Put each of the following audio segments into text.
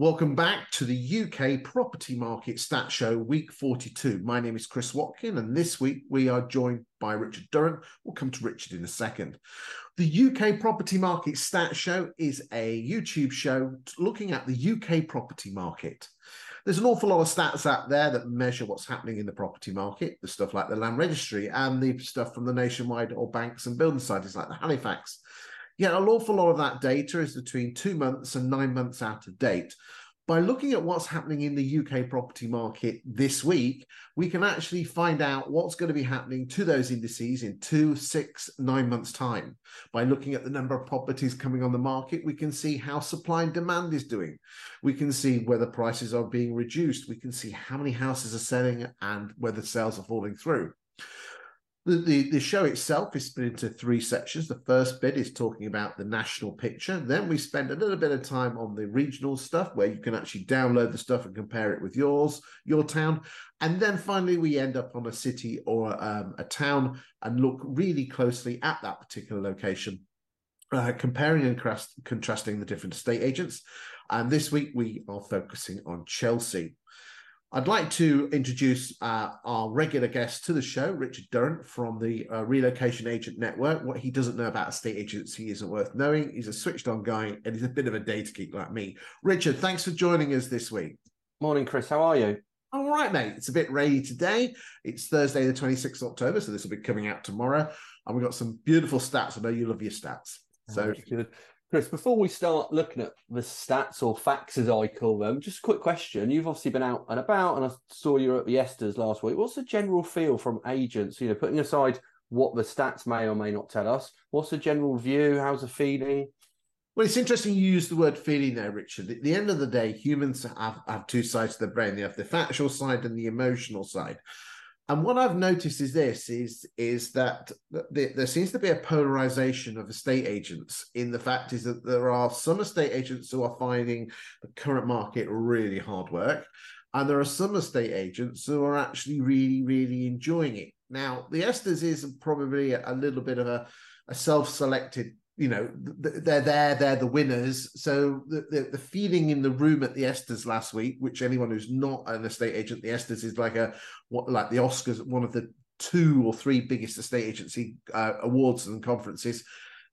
Welcome back to the UK Property Market Stat Show, week 42. My name is Chris Watkin, and this week we are joined by Richard Durrant. We'll come to Richard in a second. The UK Property Market Stat Show is a YouTube show looking at the UK property market. There's an awful lot of stats out there that measure what's happening in the property market, the stuff like the land registry and the stuff from the nationwide or banks and building societies like the Halifax Yet an awful lot of that data is between two months and nine months out of date. By looking at what's happening in the UK property market this week, we can actually find out what's going to be happening to those indices in two, six, nine months' time. By looking at the number of properties coming on the market, we can see how supply and demand is doing. We can see whether prices are being reduced. We can see how many houses are selling and whether sales are falling through. The, the, the, show itself is split into three sections. The first bit is talking about the national picture. Then we spend a little bit of time on the regional stuff where you can actually download the stuff and compare it with yours, your town. And then finally, we end up on a city or um, a town and look really closely at that particular location, uh, comparing and contrasting the different estate agents. And this week, we are focusing on Chelsea. I'd like to introduce uh, our regular guest to the show, Richard Durrant from the uh, Relocation Agent Network. What he doesn't know about estate agency isn't worth knowing. He's a switched on guy and he's a bit of a data geek like me. Richard, thanks for joining us this week. Morning, Chris. How are you? All right, mate. It's a bit rainy today. It's Thursday, the 26th of October, so this will be coming out tomorrow. And we've got some beautiful stats. I know you love your stats. So, Chris, before we start looking at the stats or facts as I call them, just a quick question. You've obviously been out and about, and I saw you at the ESTAs last week. What's the general feel from agents? You know, putting aside what the stats may or may not tell us, what's the general view? How's the feeling? Well, it's interesting you use the word feeling there, Richard. At the end of the day, humans have, have two sides to the brain. They have the factual side and the emotional side. And what I've noticed is this: is is that there seems to be a polarization of estate agents. In the fact is that there are some estate agents who are finding the current market really hard work, and there are some estate agents who are actually really, really enjoying it. Now, the ESTAs is probably a little bit of a, a self-selected you know they're there they're the winners. So the, the, the feeling in the room at the ESTAs last week which anyone who's not an estate agent the ESTAs is like a what like the oscars one of the two or three biggest estate agency uh, awards and conferences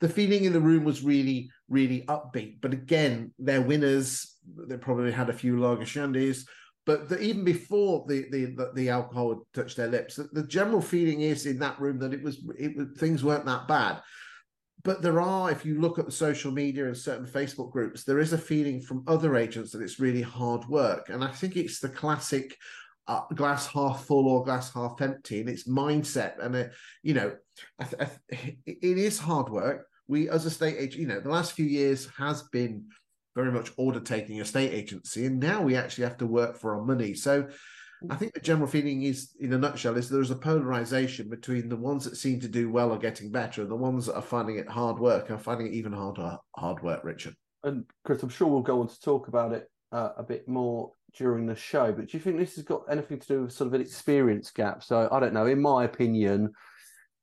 the feeling in the room was really really upbeat. But again they're winners. They probably had a few lager shandies. But the, even before the, the the alcohol touched their lips the, the general feeling is in that room that it was it was things weren't that bad but there are, if you look at the social media and certain Facebook groups, there is a feeling from other agents that it's really hard work. And I think it's the classic uh, glass half full or glass half empty, and it's mindset. And, uh, you know, I th- I th- it is hard work. We, as a state agent, you know, the last few years has been very much order taking a state agency, and now we actually have to work for our money. So, I think the general feeling is, in a nutshell, is there's a polarization between the ones that seem to do well or getting better, and the ones that are finding it hard work are finding it even harder hard work. Richard and Chris, I'm sure we'll go on to talk about it uh, a bit more during the show. But do you think this has got anything to do with sort of an experience gap? So I don't know. In my opinion,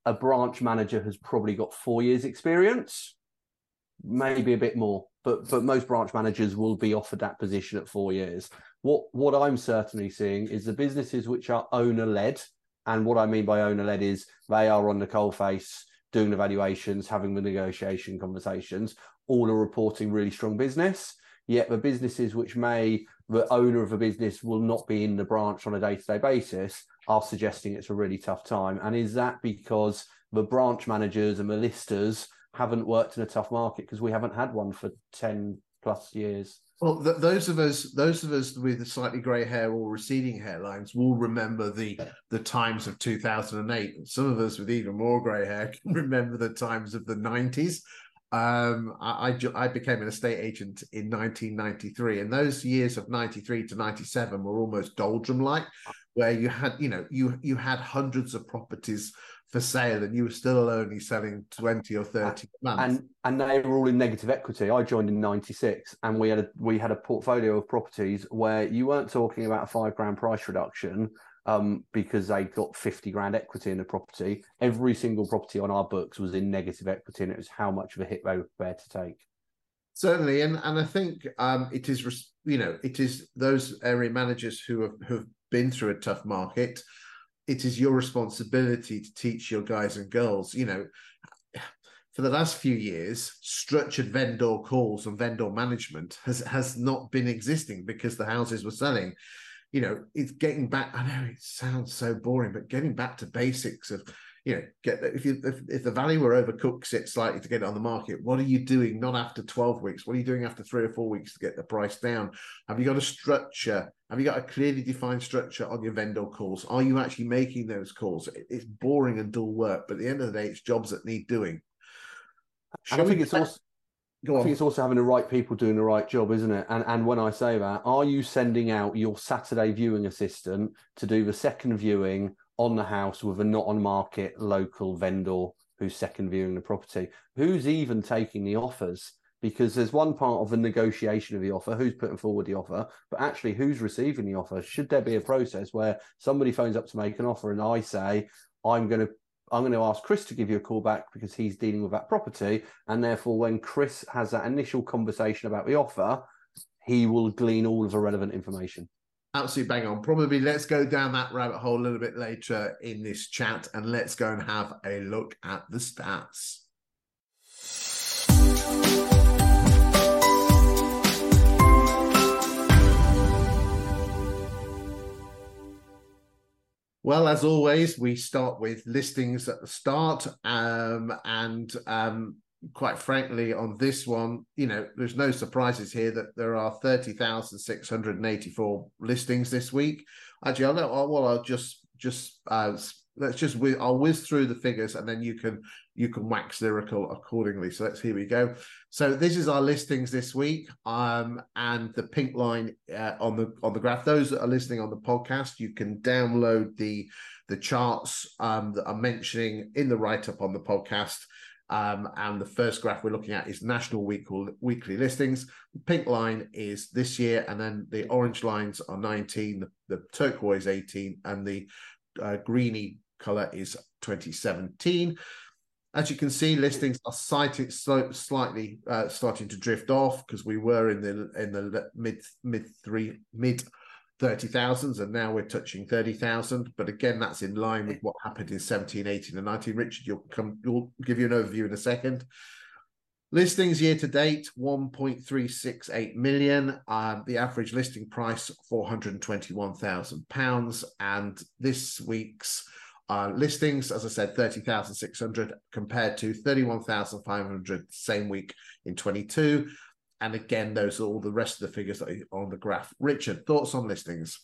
a branch manager has probably got four years' experience, maybe a bit more. But but most branch managers will be offered that position at four years what what I'm certainly seeing is the businesses which are owner led, and what I mean by owner led is they are on the coalface doing the valuations, having the negotiation conversations, all are reporting really strong business. Yet the businesses which may the owner of a business will not be in the branch on a day to day basis are suggesting it's a really tough time. And is that because the branch managers and the listers haven't worked in a tough market because we haven't had one for 10 plus years? Well, th- those of us, those of us with slightly grey hair or receding hairlines, will remember the the times of 2008. Some of us with even more grey hair can remember the times of the 90s. Um, I, I, I became an estate agent in 1993, and those years of 93 to 97 were almost doldrum like, where you had, you know, you you had hundreds of properties for sale and you were still only selling 20 or 30 months and and they were all in negative equity. I joined in 96 and we had a we had a portfolio of properties where you weren't talking about a five grand price reduction um, because they got 50 grand equity in the property. Every single property on our books was in negative equity and it was how much of a hit they were prepared to take. Certainly, and and I think um, it is you know it is those area managers who have who have been through a tough market. It is your responsibility to teach your guys and girls. You know, for the last few years, structured vendor calls and vendor management has has not been existing because the houses were selling. You know, it's getting back. I know it sounds so boring, but getting back to basics of you know, get if you if, if the valuer overcooks it slightly to get it on the market, what are you doing? Not after 12 weeks. What are you doing after three or four weeks to get the price down? Have you got a structure? Have you got a clearly defined structure on your vendor calls? Are you actually making those calls? It's boring and dull work, but at the end of the day, it's jobs that need doing. I think it's also I think it's also having the right people doing the right job, isn't it? And and when I say that, are you sending out your Saturday viewing assistant to do the second viewing on the house with a not on market local vendor who's second viewing the property. Who's even taking the offers? Because there's one part of the negotiation of the offer, who's putting forward the offer, but actually who's receiving the offer? Should there be a process where somebody phones up to make an offer and I say, I'm going to I'm going to ask Chris to give you a call back because he's dealing with that property. And therefore, when Chris has that initial conversation about the offer, he will glean all of the relevant information. Absolutely bang on. Probably let's go down that rabbit hole a little bit later in this chat and let's go and have a look at the stats. Well, as always, we start with listings at the start. Um, and um, quite frankly, on this one, you know, there's no surprises here that there are 30,684 listings this week. Actually, I'll, I'll well, I'll just just uh, let's just I'll whiz through the figures and then you can you can wax lyrical accordingly. So let's here we go. So this is our listings this week, um, and the pink line uh, on the on the graph. Those that are listening on the podcast, you can download the the charts um, that I'm mentioning in the write up on the podcast. Um, and the first graph we're looking at is national week weekly listings. The pink line is this year, and then the orange lines are 19, the, the turquoise 18, and the uh, greeny color is 2017. As you can see, listings are citing, slightly uh, starting to drift off because we were in the in the mid mid three mid thirty thousands, and now we're touching thirty thousand. But again, that's in line with what happened in 17, 18, and 19. Richard, you'll come, you'll give you an overview in a second. Listings year to date, 1.368 million. Um, the average listing price, £421,000. And this week's uh, listings, as I said, 30,600 compared to 31,500 same week in 22. And again, those are all the rest of the figures that are on the graph. Richard, thoughts on listings?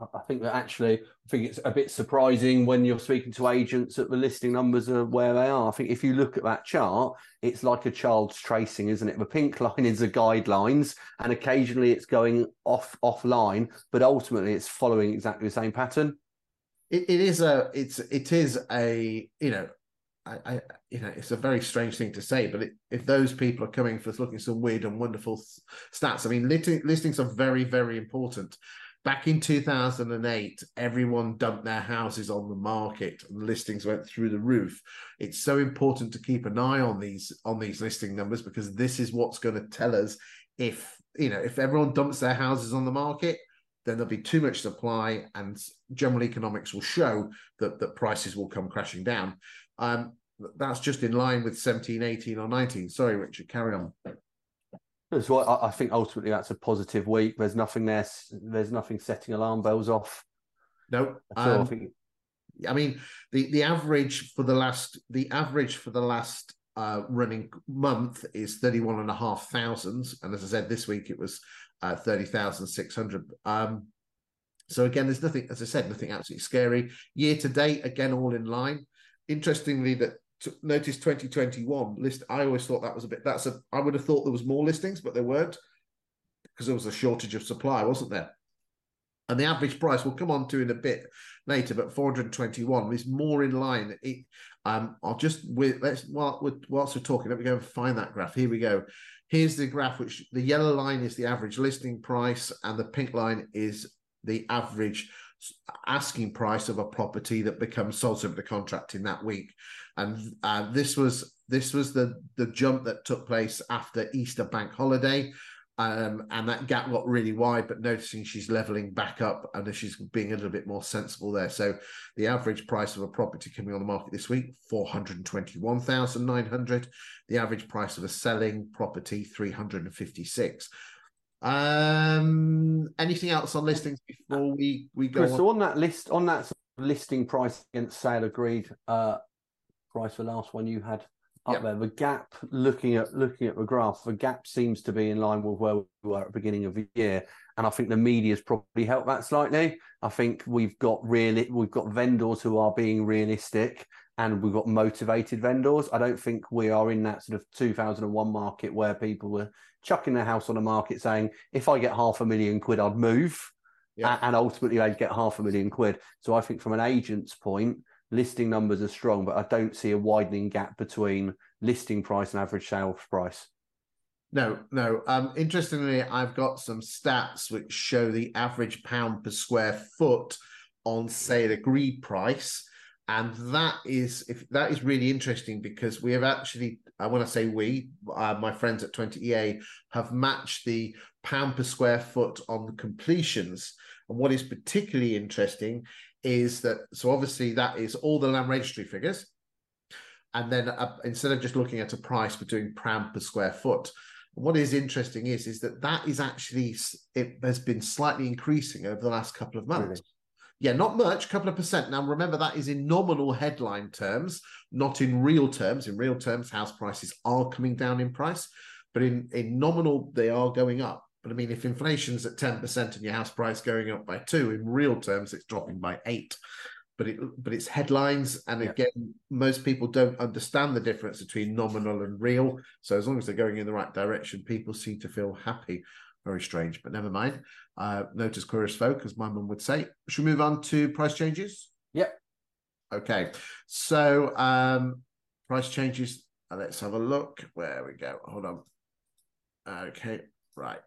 I think that actually, I think it's a bit surprising when you're speaking to agents that the listing numbers are where they are. I think if you look at that chart, it's like a child's tracing, isn't it? The pink line is the guidelines, and occasionally it's going off offline, but ultimately it's following exactly the same pattern. it, it is a it's it is a you know I, I, you know, it's a very strange thing to say, but it, if those people are coming for looking some weird and wonderful stats, I mean, listings are very, very important. Back in 2008, everyone dumped their houses on the market, and listings went through the roof. It's so important to keep an eye on these on these listing numbers because this is what's going to tell us if you know if everyone dumps their houses on the market, then there'll be too much supply, and general economics will show that that prices will come crashing down. Um, that's just in line with 17, 18, or 19. Sorry, Richard, carry on. So I, I think ultimately that's a positive week. There's nothing there. There's nothing setting alarm bells off. No, um, I, think... I mean the the average for the last the average for the last uh, running month is 31 and a half thousand. And as I said, this week it was uh, 30,600. Um, so again, there's nothing, as I said, nothing absolutely scary. Year to date, again, all in line. Interestingly, that notice 2021 list. I always thought that was a bit. That's a. I would have thought there was more listings, but there weren't because there was a shortage of supply, wasn't there? And the average price we'll come on to in a bit later, but 421 is more in line. It, um, I'll just with let's while, whilst we're talking, let me go and find that graph. Here we go. Here's the graph, which the yellow line is the average listing price, and the pink line is the average asking price of a property that becomes sold subject to contract in that week. And uh, this was this was the the jump that took place after Easter bank holiday. Um, and that gap got really wide, but noticing she's leveling back up and she's being a little bit more sensible there. So the average price of a property coming on the market this week, 421,900. The average price of a selling property, 356. Um, anything else on listings before we, we go Chris, on? So on that list, on that listing price against sale agreed uh, price for last one you had up yep. there. The gap, looking at looking at the graph, the gap seems to be in line with where we were at the beginning of the year, and I think the media's probably helped that slightly. I think we've got really we've got vendors who are being realistic, and we've got motivated vendors. I don't think we are in that sort of 2001 market where people were chucking their house on the market saying, "If I get half a million quid, I'd move." Yeah. And ultimately, they'd get half a million quid. So I think, from an agent's point, listing numbers are strong, but I don't see a widening gap between listing price and average sales price. No, no. Um, interestingly, I've got some stats which show the average pound per square foot on sale agreed price. And that is if that is really interesting because we have actually, I want to say we, uh, my friends at 20EA, have matched the pound per square foot on completions. And what is particularly interesting is that so obviously that is all the land registry figures and then uh, instead of just looking at a price we're doing pound per square foot what is interesting is is that that is actually it has been slightly increasing over the last couple of months really? Yeah not much a couple of percent now remember that is in nominal headline terms not in real terms in real terms house prices are coming down in price but in in nominal they are going up but I mean, if inflation's at 10% and your house price going up by two, in real terms, it's dropping by eight. But it but it's headlines. And yeah. again, most people don't understand the difference between nominal and real. So as long as they're going in the right direction, people seem to feel happy. Very strange, but never mind. Uh, notice curious folk, as my mum would say. Should we move on to price changes? Yep. Okay. So um price changes. Uh, let's have a look. Where we go. Hold on. Okay. Right.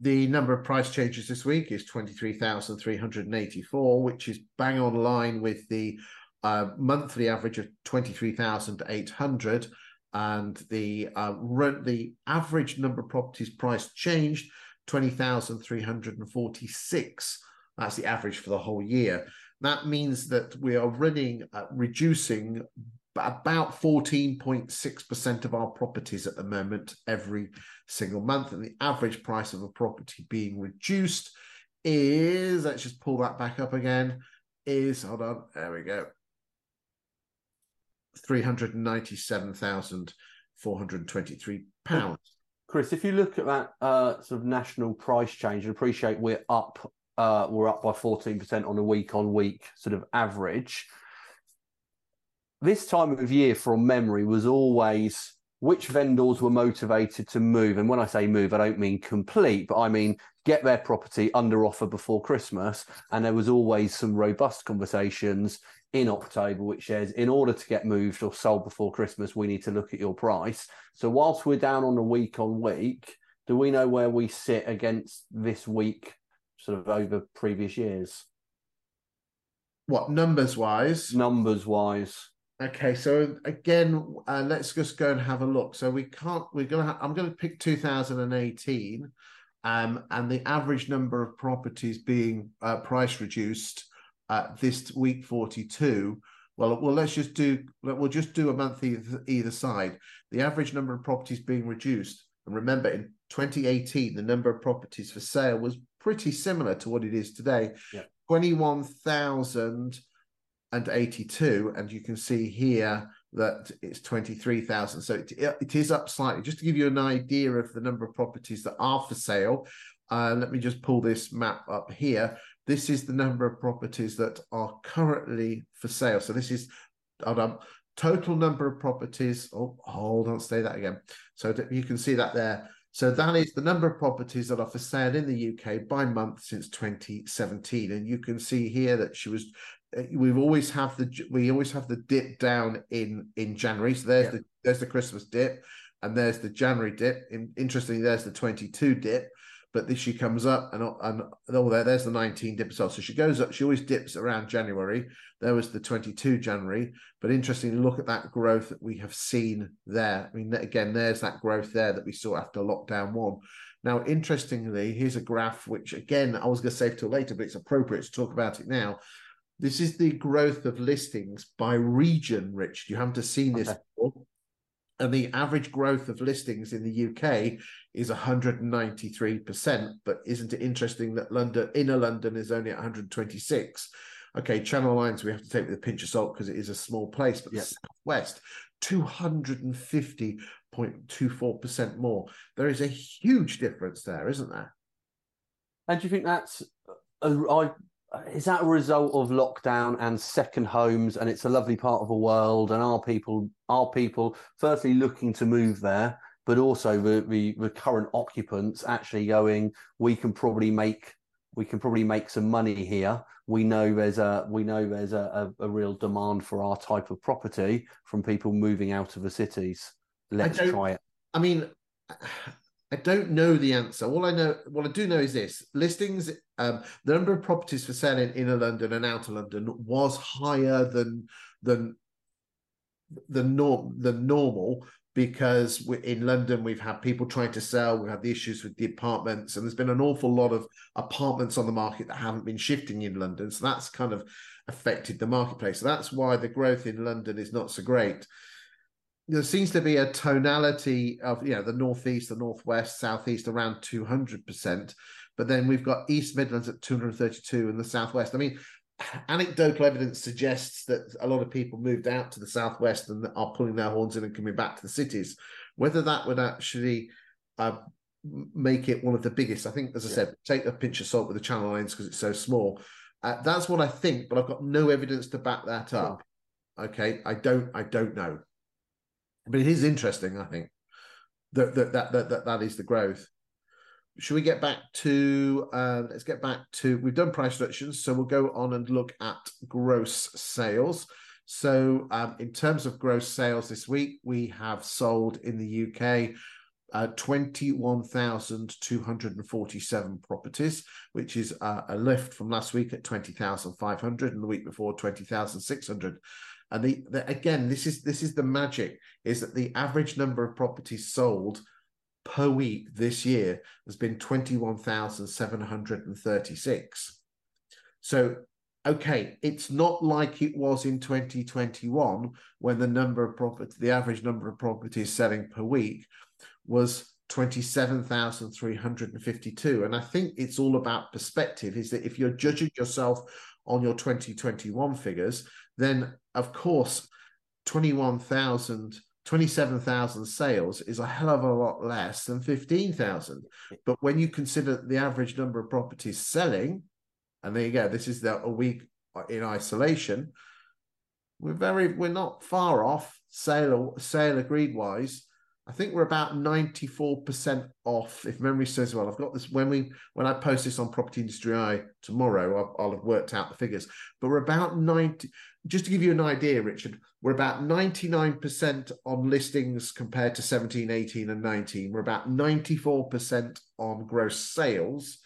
The number of price changes this week is 23,384, which is bang on line with the uh, monthly average of 23,800. And the uh, rent, the average number of properties price changed 20,346. That's the average for the whole year. That means that we are running, reducing about 14.6% of our properties at the moment every single month. And the average price of a property being reduced is, let's just pull that back up again, is, hold on, there we go, 397,423 pounds. Chris, if you look at that uh, sort of national price change, and appreciate we're up, uh, we're up by 14% on a week on week sort of average this time of year from memory was always which vendors were motivated to move. And when I say move, I don't mean complete, but I mean get their property under offer before Christmas. And there was always some robust conversations in October, which says in order to get moved or sold before Christmas, we need to look at your price. So whilst we're down on a week on week, do we know where we sit against this week, sort of over previous years? What numbers wise? Numbers wise. Okay, so again, uh, let's just go and have a look. So we can't. We're gonna. Ha- I'm going to pick 2018, um, and the average number of properties being uh, price reduced uh, this week 42. Well, well, let's just do. We'll just do a month either, either side. The average number of properties being reduced, and remember, in 2018, the number of properties for sale was pretty similar to what it is today. Yeah. 21,000 and 82 and you can see here that it's 23,000 so it, it is up slightly just to give you an idea of the number of properties that are for sale uh, let me just pull this map up here this is the number of properties that are currently for sale so this is on total number of properties oh hold on say that again so you can see that there so that is the number of properties that are for sale in the UK by month since 2017. And you can see here that she was uh, we've always have the we always have the dip down in in January. So there's yeah. the there's the Christmas dip, and there's the January dip. In, interestingly, there's the 22 dip. But this she comes up and and oh there there's the 19 dip So she goes up. She always dips around January. There was the 22 January, but interestingly, look at that growth that we have seen there. I mean, again, there's that growth there that we saw after lockdown one. Now, interestingly, here's a graph which again I was going to save till later, but it's appropriate to talk about it now. This is the growth of listings by region, Rich. You haven't seen this okay. before and the average growth of listings in the UK is 193%. But isn't it interesting that London, inner London, is only 126? Okay, Channel Islands we have to take with a pinch of salt because it is a small place, but yep. the Southwest, 250.24% more. There is a huge difference there, isn't there? And do you think that's? Uh, I Uh, is that a result of lockdown and second homes and it's a lovely part of the world and our people our people firstly looking to move there but also the, the, the current occupants actually going we can probably make we can probably make some money here. We know there's a we know there's a, a, a real demand for our type of property from people moving out of the cities. Let's try it. I mean I don't know the answer. All I know, what I do know is this: listings, um, the number of properties for sale in inner London and outer London was higher than than the norm the normal because in London we've had people trying to sell, we've had the issues with the apartments, and there's been an awful lot of apartments on the market that haven't been shifting in London. So that's kind of affected the marketplace. So that's why the growth in London is not so great there seems to be a tonality of you know the northeast, the northwest, southeast around two hundred percent, but then we've got East Midlands at two hundred thirty-two and the southwest. I mean, anecdotal evidence suggests that a lot of people moved out to the southwest and are pulling their horns in and coming back to the cities. Whether that would actually uh, make it one of the biggest, I think, as I yeah. said, take a pinch of salt with the Channel Islands because it's so small. Uh, that's what I think, but I've got no evidence to back that up. Okay, I don't, I don't know but it is interesting, I think, that that that that that, that is the growth. Should we get back to uh, let's get back to we've done price reductions, so we'll go on and look at gross sales. So um, in terms of gross sales this week, we have sold in the UK uh, 21,247 properties, which is uh, a lift from last week at 20,500 and the week before 20,600. And the, the, again, this is this is the magic is that the average number of properties sold per week this year has been 21,736. So, okay, it's not like it was in 2021 when the number of properties, the average number of properties selling per week was 27,352. And I think it's all about perspective is that if you're judging yourself on your 2021 figures, then of course 21,000 27,000 sales is a hell of a lot less than 15,000 but when you consider the average number of properties selling and there you go this is the, a week in isolation we're very we're not far off sale sale agreed wise I think we're about 94% off, if memory serves well. I've got this when we when I post this on Property Industry Eye tomorrow, I'll, I'll, have worked out the figures. But we're about 90, just to give you an idea, Richard, we're about 99% on listings compared to 17, 18, and 19. We're about 94% on gross sales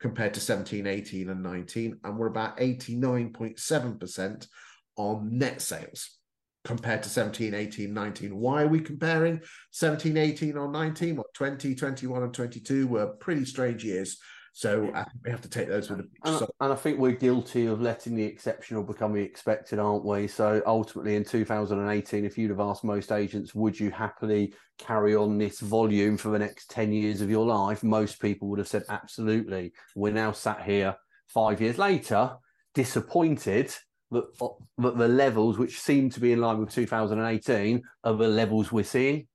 compared to 17, 18, and 19. And we're about 89.7% on net sales compared to 17, 18, 19. Why are we comparing 17, 18 or 19? Well, 20, 21 and 22 were pretty strange years. So I think we have to take those with a and, so- and I think we're guilty of letting the exceptional become the expected, aren't we? So ultimately in 2018, if you'd have asked most agents, would you happily carry on this volume for the next 10 years of your life? Most people would have said, absolutely. We're now sat here five years later, disappointed that, uh, that the levels, which seem to be in line with 2018, are the levels we're seeing.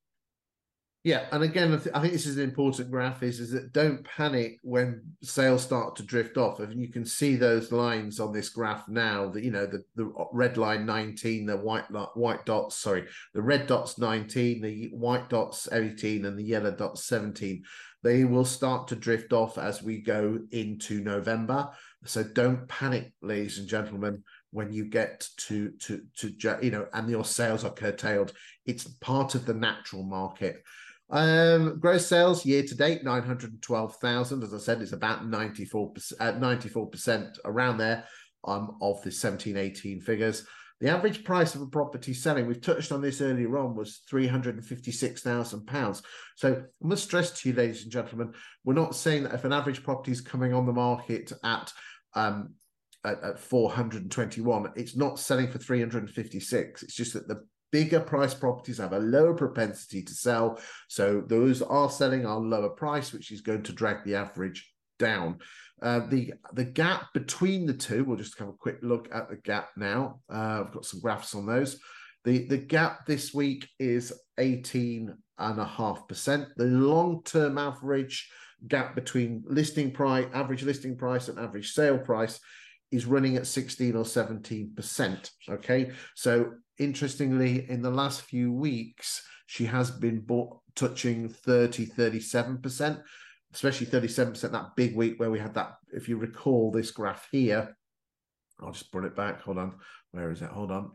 Yeah, and again, I, think this is an important graph. Is is that don't panic when sales start to drift off. And you can see those lines on this graph now. That you know the the red line nineteen, the white white dots. Sorry, the red dots nineteen, the white dots eighteen, and the yellow dots seventeen. They will start to drift off as we go into November. So don't panic, ladies and gentlemen when you get to to to you know and your sales are curtailed it's part of the natural market Um, gross sales year to date, 912,000. As I said, it's about 94%, uh, 94% around there um, of the 17, 18 figures. The average price of a property selling, we've touched on this earlier on, was £356,000. So I must stress to you, ladies and gentlemen, we're not saying that if an average property is coming on the market at um, at, at 421, it's not selling for 356. It's just that the bigger price properties have a lower propensity to sell. So those are selling on lower price, which is going to drag the average down. Uh, the the gap between the two, we'll just have a quick look at the gap now. Uh, I've got some graphs on those. The, the gap this week is 18.5%. The long term average gap between listing price, average listing price, and average sale price is running at 16 or 17%. Okay. So interestingly, in the last few weeks, she has been bought, touching 30, 37%, especially 37%, that big week where we had that. If you recall this graph here, I'll just bring it back. Hold on. Where is it? Hold on.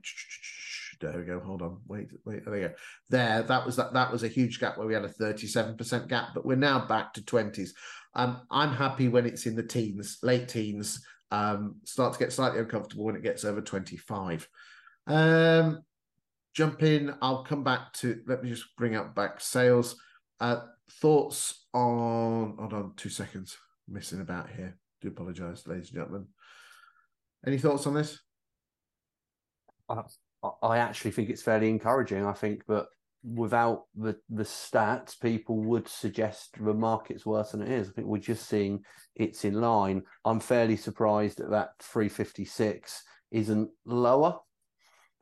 There we go. Hold on. Wait, wait. There we go. There. That was that. That was a huge gap where we had a thirty-seven percent gap, but we're now back to twenties. Um, I'm happy when it's in the teens, late teens. Um, start to get slightly uncomfortable when it gets over twenty-five. Um, jump in. I'll come back to. Let me just bring up back sales. Uh, thoughts on. Hold on. Two seconds. missing about here. Do apologise, ladies and gentlemen. Any thoughts on this? I, I actually think it's fairly encouraging. I think that without the the stats, people would suggest the market's worse than it is. I think we're just seeing it's in line. I'm fairly surprised that that 356 isn't lower,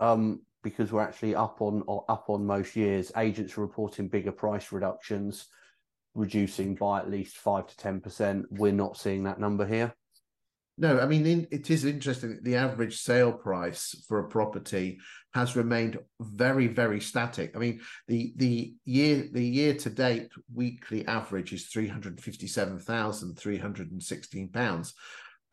um, because we're actually up on or up on most years. Agents are reporting bigger price reductions, reducing by at least five to ten percent. We're not seeing that number here. No, I mean in, it is interesting the average sale price for a property has remained very, very static. I mean, the the year the year to date weekly average is three hundred fifty seven thousand three hundred and sixteen pounds.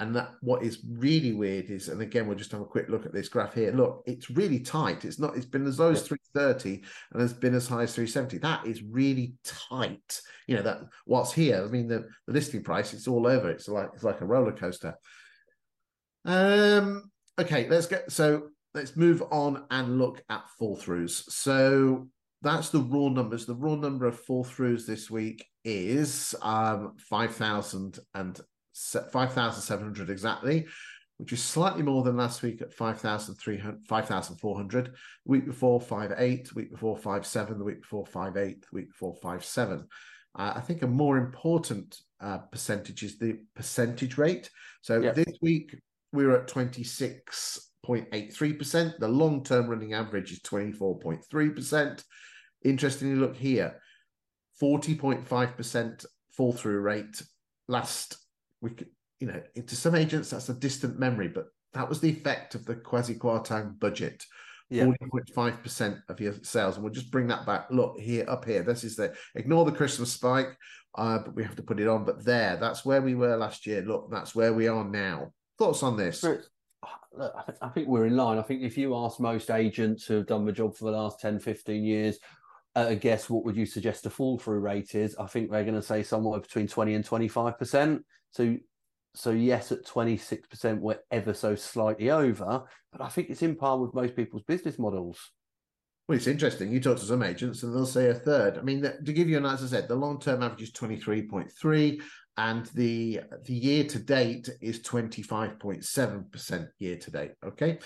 And that what is really weird is, and again, we'll just have a quick look at this graph here. Look, it's really tight. It's not. It's been as low as three thirty, and has been as high as three seventy. That is really tight. You know that what's here. I mean, the, the listing price. It's all over. It's like it's like a roller coaster. Um. Okay, let's get. So let's move on and look at fall throughs. So that's the raw numbers. The raw number of fall throughs this week is um, 5,000 5,700 exactly, which is slightly more than last week at 5,300, 5,400. Week before, 5.8, week before, 5.7, the week before, 5.8, the week before, 5.7. Uh, I think a more important uh, percentage is the percentage rate. So yep. this week we were at 26.83%. The long term running average is 24.3%. Interestingly, look here 40.5% fall through rate last we could, you know, to some agents that's a distant memory, but that was the effect of the Kwasi Kwarteng budget. Five percent of your sales, and we'll just bring that back. Look here, up here. This is the ignore the Christmas spike, uh, but we have to put it on. But there, that's where we were last year. Look, that's where we are now. Thoughts on this? Look, I think we're in line. I think if you ask most agents who have done the job for the last 10, 15 years, uh, guess what would you suggest a fall through rate is? I think they're going to say somewhere between 20 and 25%. So, so yes, at 26%, we're ever so slightly over, but I think it's in par with most people's business models. Well, it's interesting. You talk to some agents and they'll say a third. I mean, to give you an, as I said, the long term average is 23.3 and the the year to date is 25.7% year to date. Okay.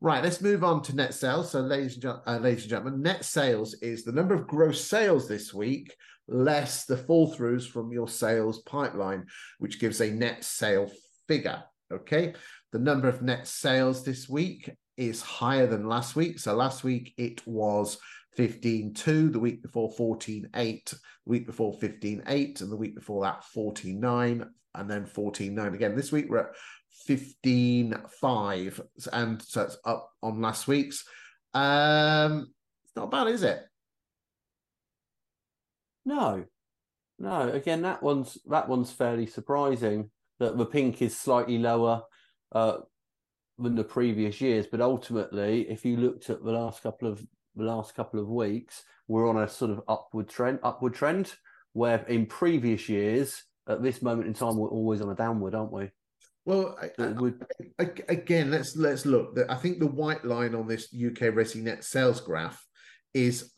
Right, let's move on to net sales. So, ladies and, uh, ladies and gentlemen, net sales is the number of gross sales this week less the fall throughs from your sales pipeline, which gives a net sale figure. Okay. The number of net sales this week is higher than last week. So last week it was 15.2, the week before 14.8, the week before 15.8, and the week before that 49, and then 14.9 again. This week we're at 15.5, and so it's up on last week's. Um, it's not bad, is it? No, no. Again, that one's that one's fairly surprising. That the pink is slightly lower uh, than the previous years, but ultimately, if you looked at the last couple of the last couple of weeks, we're on a sort of upward trend. Upward trend, where in previous years, at this moment in time, we're always on a downward, aren't we? Well, I, I, again, let's let's look. I think the white line on this UK resi net sales graph is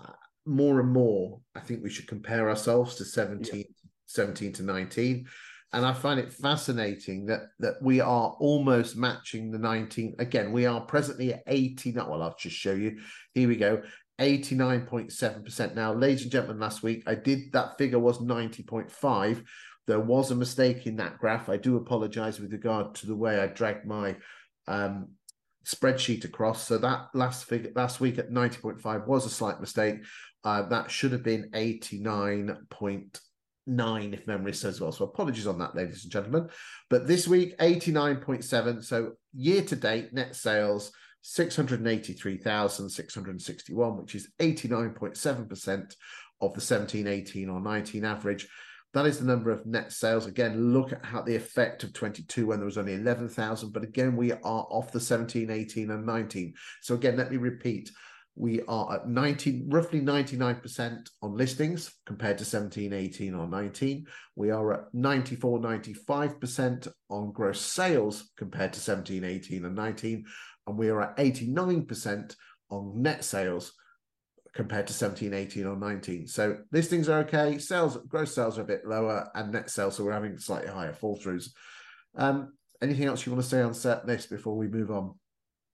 more and more. I think we should compare ourselves to 17, yeah. 17 to 19. And I find it fascinating that that we are almost matching the 19. Again, we are presently at 89. Well, I'll just show you. Here we go. 89.7%. Now, ladies and gentlemen, last week I did that figure was 90.5. There was a mistake in that graph. I do apologize with regard to the way I dragged my um, spreadsheet across. So that last figure last week at 90.5 was a slight mistake. Uh, that should have been 89.9 if memory serves well. So apologies on that, ladies and gentlemen. But this week, 89.7. So year to date, net sales 683,661, which is 89.7% of the 17, 18, or 19 average. That is the number of net sales. Again, look at how the effect of 22 when there was only 11,000. But again, we are off the 17, 18, and 19. So again, let me repeat. We are at 19, roughly 99% on listings compared to 17, 18, or 19. We are at 94, 95% on gross sales compared to 17, 18, and 19. And we are at 89% on net sales compared to 17, 18, or 19. So listings are okay. Sales, gross sales are a bit lower, and net sales, so we're having slightly higher fall throughs. Um, anything else you want to say on set list before we move on?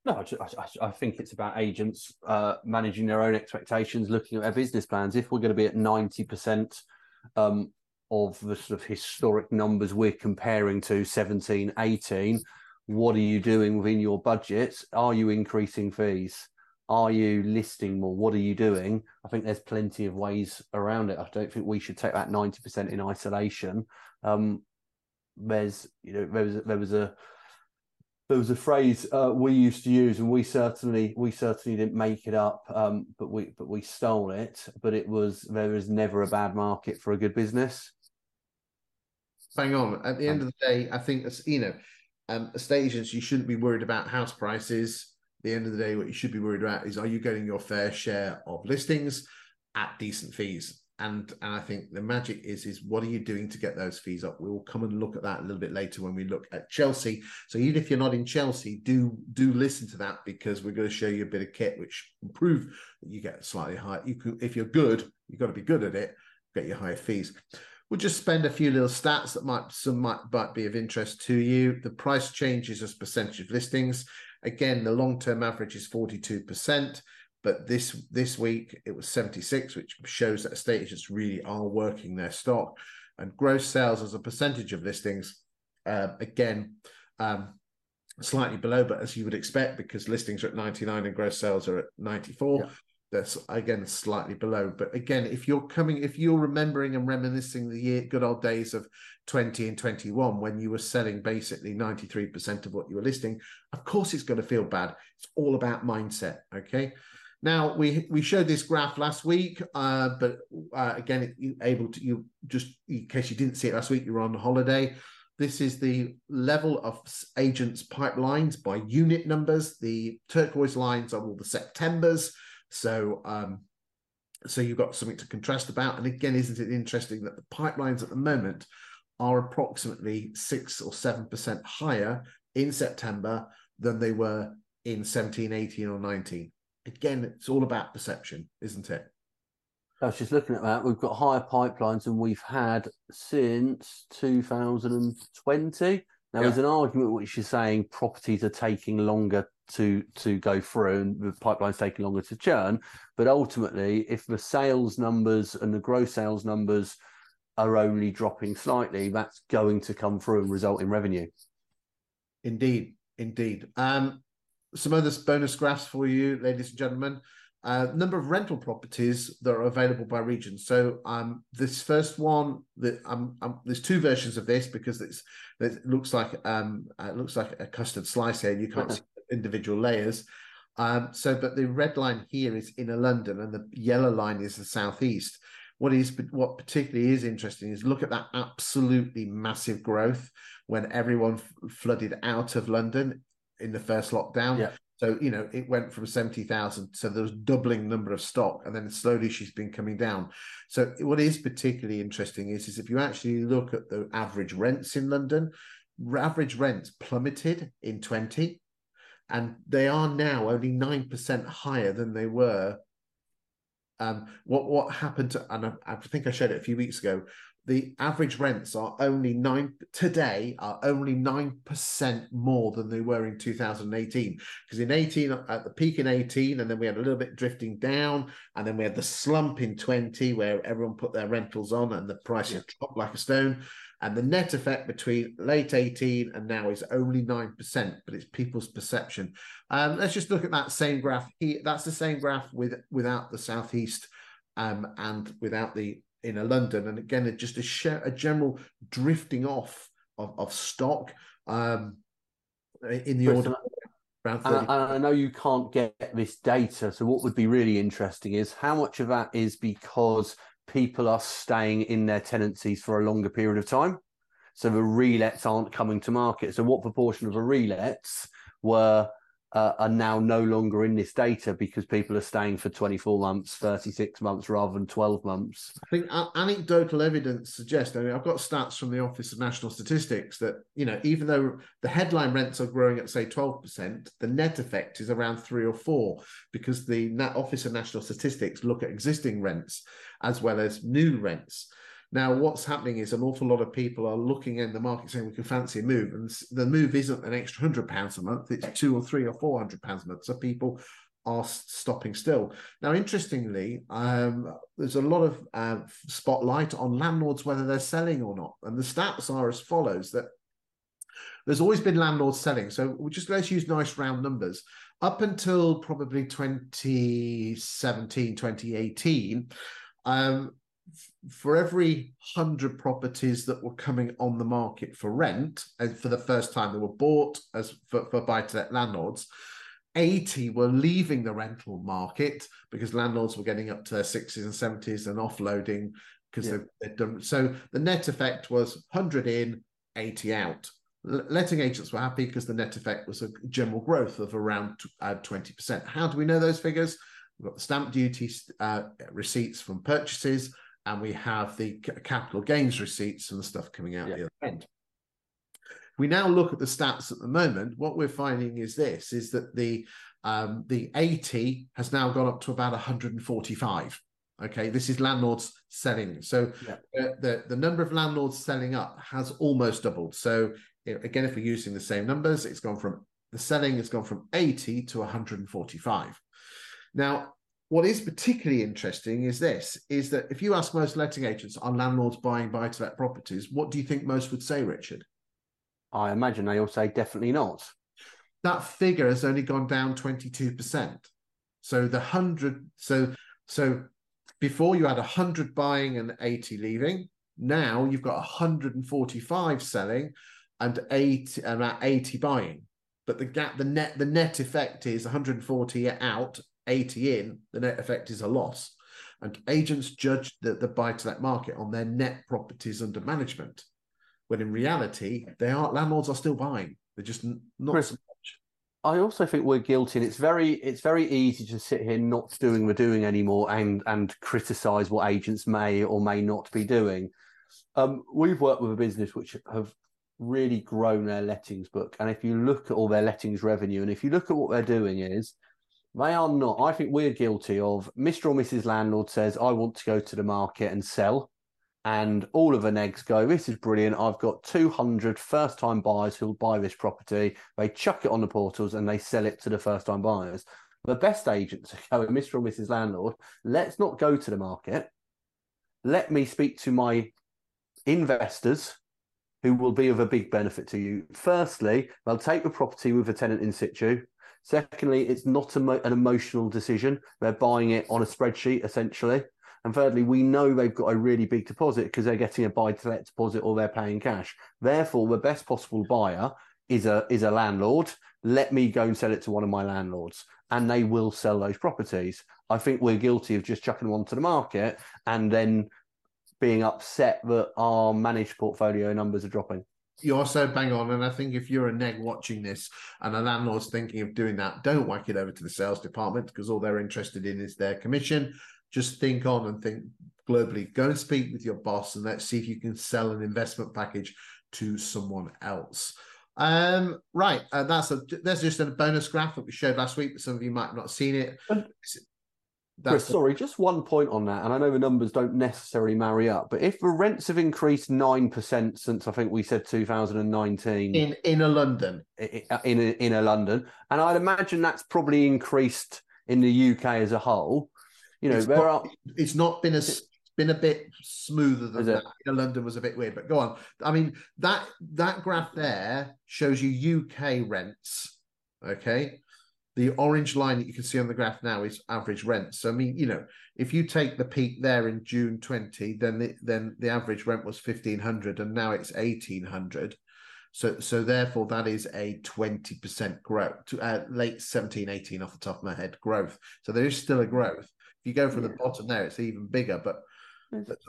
No, I, I, think it's about agents uh, managing their own expectations, looking at their business plans. If we're going to be at 90% um, of the sort of historic numbers we're comparing to 17, 18, what are you doing within your budgets? Are you increasing fees? Are you listing more? What are you doing? I think there's plenty of ways around it. I don't think we should take that 90% in isolation. Um, there's, you know, there was, there was a, there was a phrase uh, we used to use, and we certainly we certainly didn't make it up, um, but we but we stole it. But it was there is never a bad market for a good business. Bang on. At the end of the day, I think you know, um, estate agents you shouldn't be worried about house prices At the end of the day, what you should be worried about is are you getting your fair share of listings at decent fees? And and I think the magic is is what are you doing to get those fees up? We will come and look at that a little bit later when we look at Chelsea. So even if you're not in Chelsea, do do listen to that because we're going to show you a bit of kit which will prove that you get slightly higher. You can if you're good, you've got to be good at it, get your higher fees. We'll just spend a few little stats that might some might, might be of interest to you. The price changes as percentage of listings. Again, the long-term average is 42%, but this this week it was 76, which shows that estate agents really are working their stock. And gross sales as a percentage of listings, uh, again, um, slightly below, but as you would expect, because listings are at 99 and gross sales are at 94. Yeah that's again slightly below. But again, if you're coming, if you're remembering and reminiscing the year, good old days of 20 and 21 when you were selling basically 93% of what you were listing, of course it's going to feel bad. It's all about mindset. Okay. Now we we showed this graph last week, uh, but uh, again, you able to you just in case you didn't see it last week, you were on holiday. This is the level of agents' pipelines by unit numbers. The turquoise lines are all the September's. So um, so you've got something to contrast about. And again, isn't it interesting that the pipelines at the moment are approximately six or seven percent higher in September than they were in 17, 18, or 19. Again, it's all about perception, isn't it? I was just looking at that. We've got higher pipelines than we've had since 2020. Now, yeah. there's an argument which is saying properties are taking longer to to go through and the pipeline's taking longer to churn. But ultimately, if the sales numbers and the gross sales numbers are only dropping slightly, that's going to come through and result in revenue. Indeed, indeed. Um, some other bonus graphs for you, ladies and gentlemen. Uh, number of rental properties that are available by region. So um, this first one, that um, um, there's two versions of this because it's it looks like um, uh, it looks like a custard slice here. You can't see individual layers. Um, so, but the red line here is inner London, and the yellow line is the southeast. What is what particularly is interesting is look at that absolutely massive growth when everyone flooded out of London in the first lockdown. Yeah. So, you know, it went from 70,000. So there was doubling number of stock and then slowly she's been coming down. So what is particularly interesting is, is if you actually look at the average rents in London, average rents plummeted in 20 and they are now only 9% higher than they were. Um, what what happened to, and I, I think I showed it a few weeks ago the average rents are only nine today are only nine percent more than they were in 2018. Because in 18, at the peak in 18, and then we had a little bit drifting down, and then we had the slump in 20 where everyone put their rentals on and the prices yeah. dropped like a stone. And the net effect between late 18 and now is only 9%, but it's people's perception. Um, let's just look at that same graph. Here. That's the same graph with without the southeast um, and without the in a London, and again, just a, share, a general drifting off of, of stock um, in the order. Around 30. And I, I know you can't get this data. So, what would be really interesting is how much of that is because people are staying in their tenancies for a longer period of time. So the relets aren't coming to market. So what proportion of the relets were uh, are now no longer in this data because people are staying for 24 months, 36 months rather than 12 months. I think anecdotal evidence suggests, I mean, I've got stats from the Office of National Statistics that, you know, even though the headline rents are growing at, say, 12%, the net effect is around three or four because the Office of National Statistics look at existing rents as well as new rents. Now, what's happening is an awful lot of people are looking in the market saying we can fancy a move, and the move isn't an extra hundred pounds a month; it's two or three or four hundred pounds a month. So people are stopping still. Now, interestingly, um, there's a lot of uh, spotlight on landlords whether they're selling or not, and the stats are as follows: that there's always been landlords selling. So we just let's use nice round numbers. Up until probably 2017, 2018, um, for every 100 properties that were coming on the market for rent and for the first time they were bought as for, for buy to let landlords 80 were leaving the rental market because landlords were getting up to their 60s and 70s and offloading because yeah. they'd done so the net effect was 100 in 80 out. Letting agents were happy because the net effect was a general growth of around uh, 20% how do we know those figures? We've got the stamp duty uh, receipts from purchases and we have the capital gains receipts and the stuff coming out yeah. the other end. We now look at the stats at the moment. What we're finding is this: is that the um, the 80 has now gone up to about 145. Okay, this is landlords selling. So yeah. the, the, the number of landlords selling up has almost doubled. So again, if we're using the same numbers, it's gone from the selling has gone from 80 to 145. Now, what is particularly interesting is this is that if you ask most letting agents are landlords buying buy to let properties, what do you think most would say, Richard? I imagine they all say definitely not. That figure has only gone down 22%. So the 100 so so before you had 100 buying and 80 leaving, now you've got 145 selling and 8 about 80 buying. But the gap the net the net effect is 140 out 80 in, the net effect is a loss. And agents judge the, the buy to let market on their net properties under management, when in reality, they are landlords are still buying. They're just not Chris, so much. I also think we're guilty, and it's very it's very easy to sit here not doing the doing anymore and and criticize what agents may or may not be doing. Um, we've worked with a business which have really grown their lettings book, and if you look at all their lettings revenue, and if you look at what they're doing is they are not. I think we're guilty of Mr. or Mrs. Landlord says, I want to go to the market and sell. And all of the negs go, This is brilliant. I've got 200 first time buyers who'll buy this property. They chuck it on the portals and they sell it to the first time buyers. The best agents are going, Mr. or Mrs. Landlord, let's not go to the market. Let me speak to my investors who will be of a big benefit to you. Firstly, they'll take the property with a tenant in situ Secondly, it's not an emotional decision. They're buying it on a spreadsheet, essentially. And thirdly, we know they've got a really big deposit because they're getting a buy to let deposit or they're paying cash. Therefore, the best possible buyer is a is a landlord. Let me go and sell it to one of my landlords, and they will sell those properties. I think we're guilty of just chucking them onto the market and then being upset that our managed portfolio numbers are dropping. You're so bang on. And I think if you're a neg watching this and a landlord's thinking of doing that, don't whack it over to the sales department because all they're interested in is their commission. Just think on and think globally. Go and speak with your boss and let's see if you can sell an investment package to someone else. Um, right, uh, that's a that's just a bonus graph that we showed last week. But some of you might not have seen it. Chris, sorry, just one point on that, and I know the numbers don't necessarily marry up, but if the rents have increased nine percent since I think we said 2019 in inner London, in in a, uh, in London, and I'd imagine that's probably increased in the UK as a whole. You know, it's there not, are. It's not been as been a bit smoother than that. London was a bit weird, but go on. I mean that that graph there shows you UK rents. Okay, the orange line that you can see on the graph now is average rent. So I mean, you know, if you take the peak there in June 20, then the, then the average rent was 1500 and now it's 1800. So so therefore that is a 20% growth to uh, late 17 18 off the top of my head growth. So there is still a growth. If you go from yeah. the bottom there it's even bigger but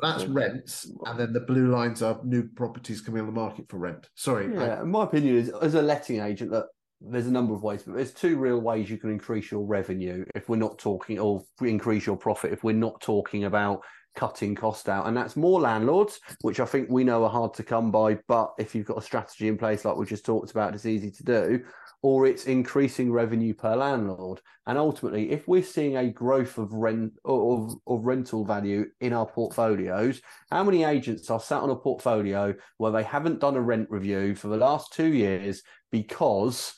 that's rents, and then the blue lines are new properties coming on the market for rent. Sorry. Yeah, I, my opinion is, as a letting agent, that there's a number of ways, but there's two real ways you can increase your revenue if we're not talking or increase your profit if we're not talking about cutting cost out. And that's more landlords, which I think we know are hard to come by. But if you've got a strategy in place like we just talked about, it's easy to do. Or it's increasing revenue per landlord. And ultimately, if we're seeing a growth of rent of, of rental value in our portfolios, how many agents are sat on a portfolio where they haven't done a rent review for the last two years because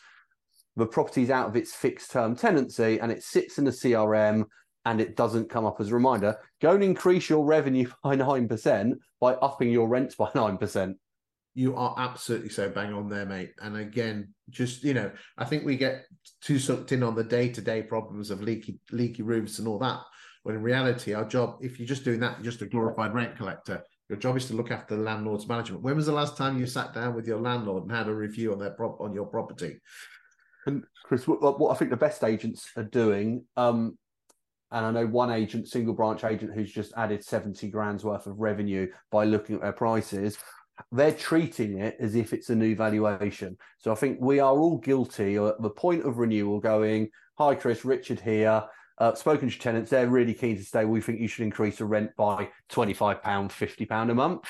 the property's out of its fixed term tenancy and it sits in the CRM and it doesn't come up as a reminder, go and increase your revenue by 9% by upping your rents by 9%. You are absolutely so bang on there, mate. And again, just you know, I think we get too sucked in on the day-to-day problems of leaky leaky roofs and all that. When in reality, our job, if you're just doing that, you're just a glorified rent collector. Your job is to look after the landlord's management. When was the last time you sat down with your landlord and had a review on their prop on your property? And Chris, what, what I think the best agents are doing, um, and I know one agent, single branch agent, who's just added 70 grand's worth of revenue by looking at their prices. They're treating it as if it's a new valuation. So I think we are all guilty at the point of renewal going, Hi, Chris, Richard here. Uh, spoken to tenants, they're really keen to stay. We think you should increase the rent by £25, £50 a month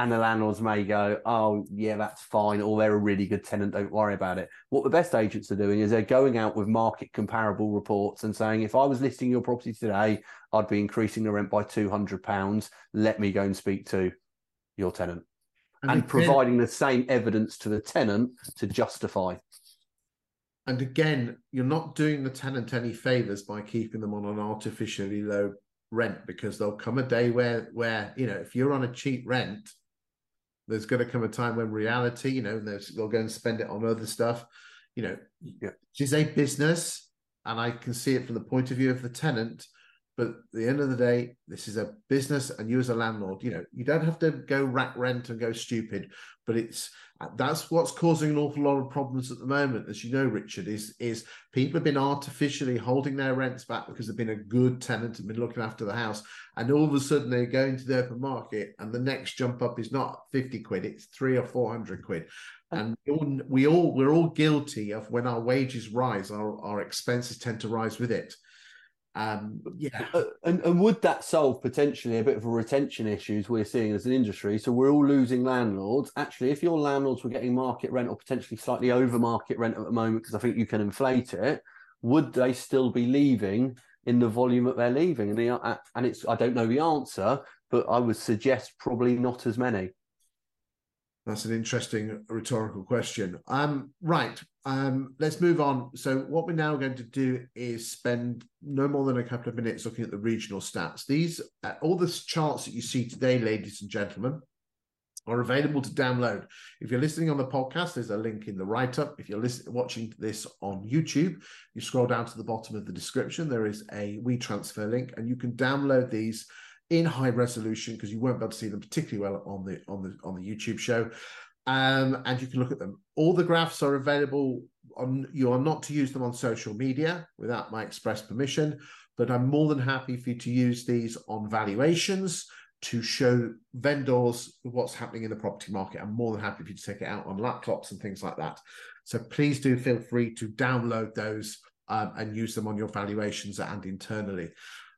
and the landlords may go, oh, yeah, that's fine, or they're a really good tenant, don't worry about it. What the best agents are doing is they're going out with market comparable reports and saying, if I was listing your property today, I'd be increasing the rent by £200. Let me go and speak to your tenant. And, and providing the same evidence to the tenant to justify. And again, you're not doing the tenant any favors by keeping them on an artificially low rent because there'll come a day where where you know if you're on a cheap rent there's going to come a time when reality, you know, they'll go and spend it on other stuff. You know, yeah. she's a business, and I can see it from the point of view of the tenant. But at the end of the day, this is a business, and you as a landlord, you know, you don't have to go rack rent and go stupid. But it's that's what's causing an awful lot of problems at the moment, as you know, Richard. Is is people have been artificially holding their rents back because they've been a good tenant and been looking after the house, and all of a sudden they go into the open market, and the next jump up is not fifty quid; it's three or four hundred quid. Uh. And we all we're all guilty of when our wages rise, our, our expenses tend to rise with it. Um, yeah, and and would that solve potentially a bit of a retention issues we're seeing as an industry? So we're all losing landlords. Actually, if your landlords were getting market rent or potentially slightly over market rent at the moment, because I think you can inflate it, would they still be leaving in the volume that they're leaving? And the, uh, and it's I don't know the answer, but I would suggest probably not as many. That's an interesting rhetorical question. Um, right. Um, let's move on. So, what we're now going to do is spend no more than a couple of minutes looking at the regional stats. These, uh, all the charts that you see today, ladies and gentlemen, are available to download. If you're listening on the podcast, there's a link in the write up. If you're listening, watching this on YouTube, you scroll down to the bottom of the description. There is a WeTransfer link, and you can download these in high resolution because you won't be able to see them particularly well on the on the on the YouTube show. Um, and you can look at them. All the graphs are available on. You are not to use them on social media without my express permission, but I'm more than happy for you to use these on valuations to show vendors what's happening in the property market. I'm more than happy for you to take it out on laptops and things like that. So please do feel free to download those um, and use them on your valuations and internally.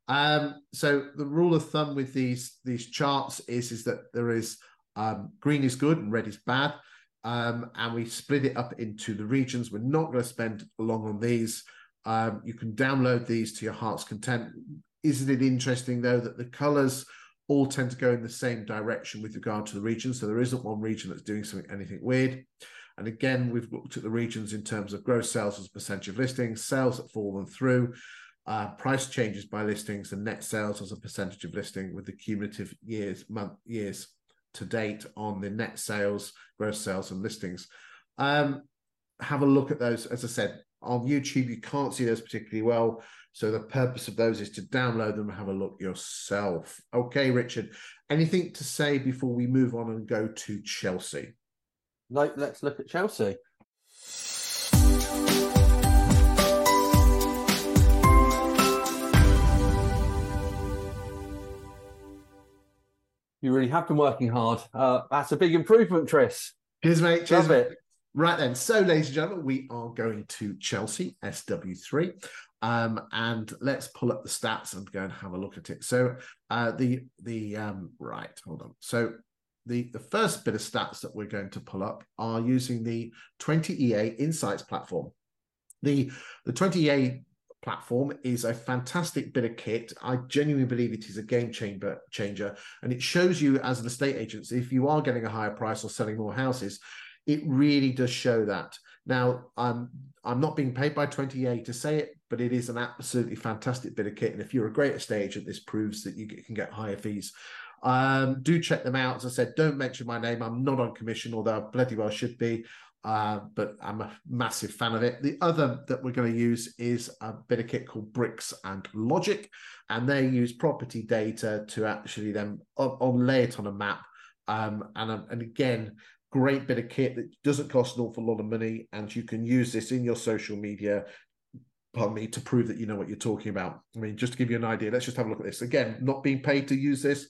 Um, so the rule of thumb with these these charts is is that there is um, green is good and red is bad, um, and we split it up into the regions. We're not going to spend long on these. Um, you can download these to your heart's content. Isn't it interesting though that the colours all tend to go in the same direction with regard to the region? So there isn't one region that's doing something anything weird. And again, we've looked at the regions in terms of gross sales as a percentage of listings, sales that fallen through, uh, price changes by listings, and net sales as a percentage of listing with the cumulative years, month, years to date on the net sales, gross sales, and listings. Um, have a look at those. As I said, on YouTube, you can't see those particularly well. So the purpose of those is to download them and have a look yourself. Okay, Richard, anything to say before we move on and go to Chelsea? Let's look at Chelsea. You really have been working hard. Uh, that's a big improvement, Tris. Cheers, mate. Cheers, Love mate. it. Right then, so ladies and gentlemen, we are going to Chelsea SW3, um, and let's pull up the stats and go and have a look at it. So uh, the the um, right, hold on. So the the first bit of stats that we're going to pull up are using the 20EA Insights platform. The the 20EA platform is a fantastic bit of kit. I genuinely believe it is a game changer changer, and it shows you as an estate agent if you are getting a higher price or selling more houses it really does show that. Now, I'm I'm not being paid by 20EA to say it, but it is an absolutely fantastic bit of kit. And if you're a great estate agent, this proves that you can get higher fees. Um, do check them out. As I said, don't mention my name. I'm not on commission, although I bloody well should be. Uh, but I'm a massive fan of it. The other that we're going to use is a bit of kit called Bricks and Logic, and they use property data to actually then on, on lay it on a map. Um, and and again, great bit of kit that doesn't cost an awful lot of money, and you can use this in your social media. Pardon me, to prove that you know what you're talking about. I mean, just to give you an idea, let's just have a look at this. Again, not being paid to use this,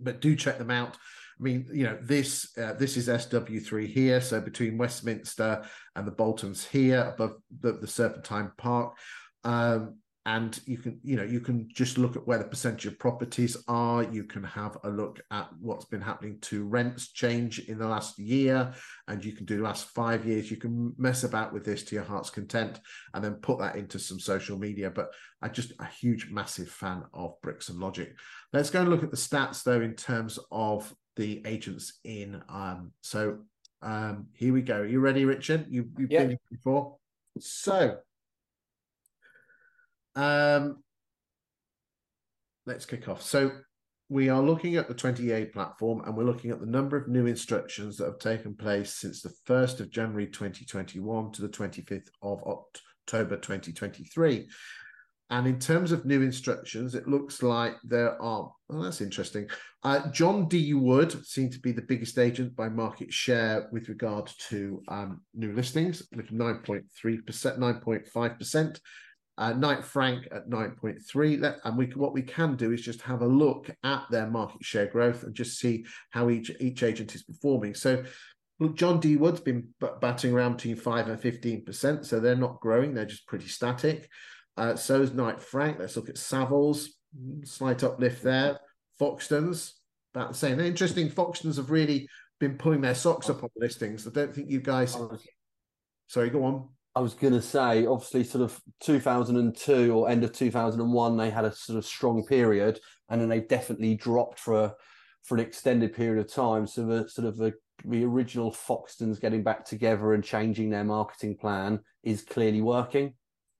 but do check them out. I mean, you know, this uh, this is SW3 here, so between Westminster and the Boltons here, above the, the Serpentine Park. Um, and you can you know you can just look at where the percentage of properties are. You can have a look at what's been happening to rents change in the last year and you can do the last five years. You can mess about with this to your heart's content and then put that into some social media. But i'm just a huge massive fan of bricks and logic. Let's go and look at the stats though in terms of the agents in um so um here we go Are you ready richard you, you've Yep. been here before so um, let's kick off. So we are looking at the 20EA platform and we're looking at the number of new instructions that have taken place since the 1st of January 2021 to the 25th of October 2023. And in terms of new instructions, it looks like there are, well, that's interesting. Uh, John D. Wood seemed to be the biggest agent by market share with regard to um, new listings, with 9.3%, 9.5%. Uh, Knight Frank at 9.3. Let- And we what we can do is just have a look at their market share growth and just see how each each agent is performing. So look, John D. Wood's been batting around between 5 and 15%. So they're not growing, they're just pretty static. Uh, so is Knight Frank. Let's look at Savills, slight uplift there. Foxtons, about the same. Interesting, Foxtons have really been pulling their socks up on listings. I don't think you guys. Sorry, go on. I was going to say, obviously, sort of 2002 or end of 2001, they had a sort of strong period, and then they definitely dropped for a, for an extended period of time. So the sort of the, the original Foxtons getting back together and changing their marketing plan is clearly working.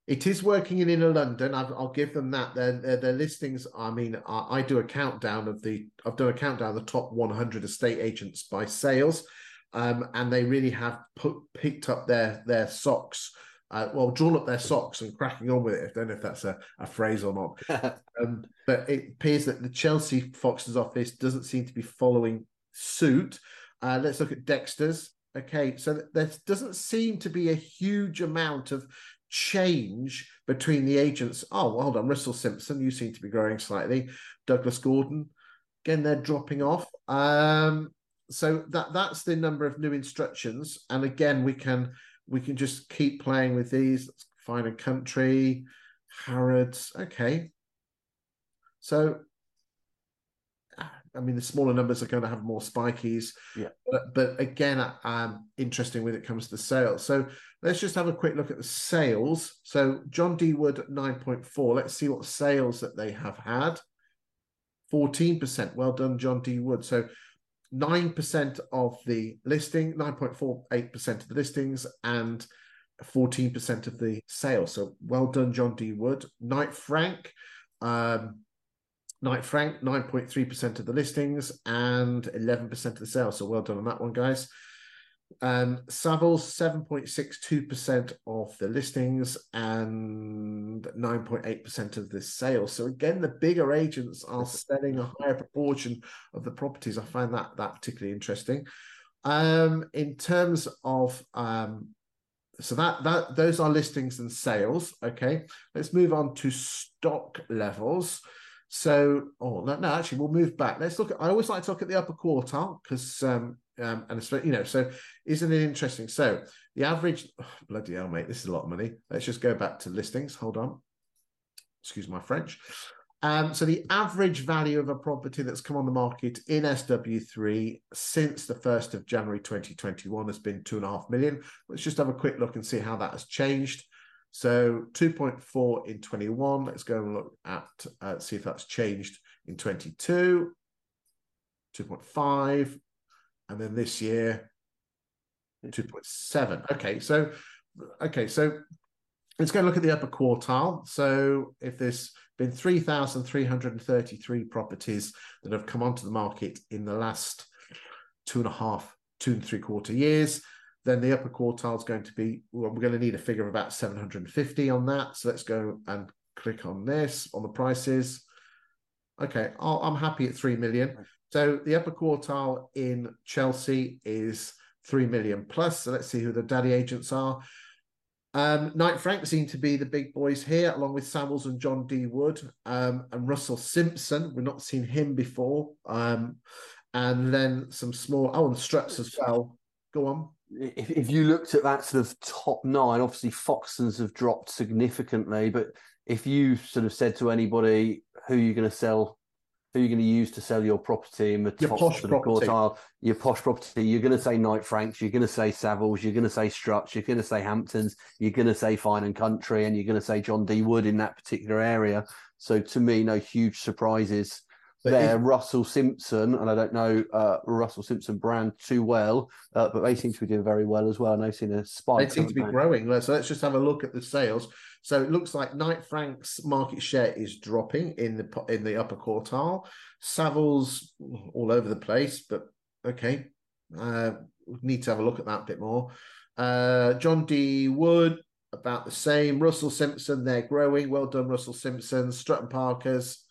It is working in inner London. I've, I'll give them that. Their, their, their listings. I mean, I, I do a countdown of the. I've done a countdown of the top 100 estate agents by sales, um, and they really have put picked up their their socks. Uh, well, drawn up their socks and cracking on with it. I don't know if that's a, a phrase or not. Um, but it appears that the Chelsea Foxes office doesn't seem to be following suit. Uh, let's look at Dexter's. Okay, so there doesn't seem to be a huge amount of change between the agents. Oh, well, hold on, Russell Simpson, you seem to be growing slightly. Douglas Gordon, again, they're dropping off. Um, so that that's the number of new instructions, and again, we can we can just keep playing with these. Let's Fine and Country, Harrods. Okay, so I mean, the smaller numbers are going to have more spikies. Yeah. But, but again, um, interesting when it comes to the sales. So let's just have a quick look at the sales. So John D Wood 9.4. Let's see what sales that they have had. 14%. Well done, John D Wood. So 9% of the listing, 9.48% of the listings, and 14% of the sales. So well done, John D Wood. Knight Frank. Um, Knight Frank, 9.3% of the listings and 11% of the sales. So well done on that one, guys. Um, Savills, 7.62% of the listings and 9.8% of the sales. So again, the bigger agents are selling a higher proportion of the properties. I find that that particularly interesting. Um, in terms of um, so that that those are listings and sales. Okay, let's move on to stock levels. So, oh no, no, actually, we'll move back. Let's look at. I always like to look at the upper quartile because, um, um, and you know, so isn't it interesting? So the average, oh, bloody hell, mate, this is a lot of money. Let's just go back to listings. Hold on, excuse my French. Um, so the average value of a property that's come on the market in SW3 since the 1st of January 2021 has been two and a half million. Let's just have a quick look and see how that has changed. So 2.4 in 21. Let's go and look at, uh, see if that's changed in 22. 2.5. And then this year, 2.7. Okay, so okay, so let's go and look at the upper quartile. So if there's been 3,333 properties that have come onto the market in the last two and a half, two and three quarter years, then the upper quartile is going to be, well, we're going to need a figure of about 750 on that. So let's go and click on this, on the prices. Okay, i am happy at 3 million. So the upper quartile in Chelsea is 3 million plus. So let's see who the daddy agents are. Um, Knight Frank seem to be the big boys here, along with Savills and John D. Wood um, and Russell Simpson. We've not seen him before. Um, and then some small, oh, and Strutts as well. Go on if, if you looked at that sort of top nine, obviously Foxtons have dropped significantly. But if you sort of said to anybody who you're going to sell, who you're going to use to sell your property in the your top posh sort of quartile, your posh property, you're going to say Knight Franks, you're going to say Savills, you're going to say Strutts, you're going to say Hamptons, you're going to say Fine and Country, and you're going to say John D Wood in that particular area. So to me, no huge surprises there, Russell Simpson, and I don't know uh, Russell Simpson brand too well, uh, but they seem to be doing very well as well. And I've seen a spike. They seem to be growing. So let's just have a look at the sales. So it looks like Knight Frank's market share is dropping in the in the upper quartile. Savills all over the place, but okay, uh, need to have a look at that a bit more. Uh, John D. Wood about the same. Russell Simpson, they're growing. Well done, Russell Simpson. Strutt and Parkers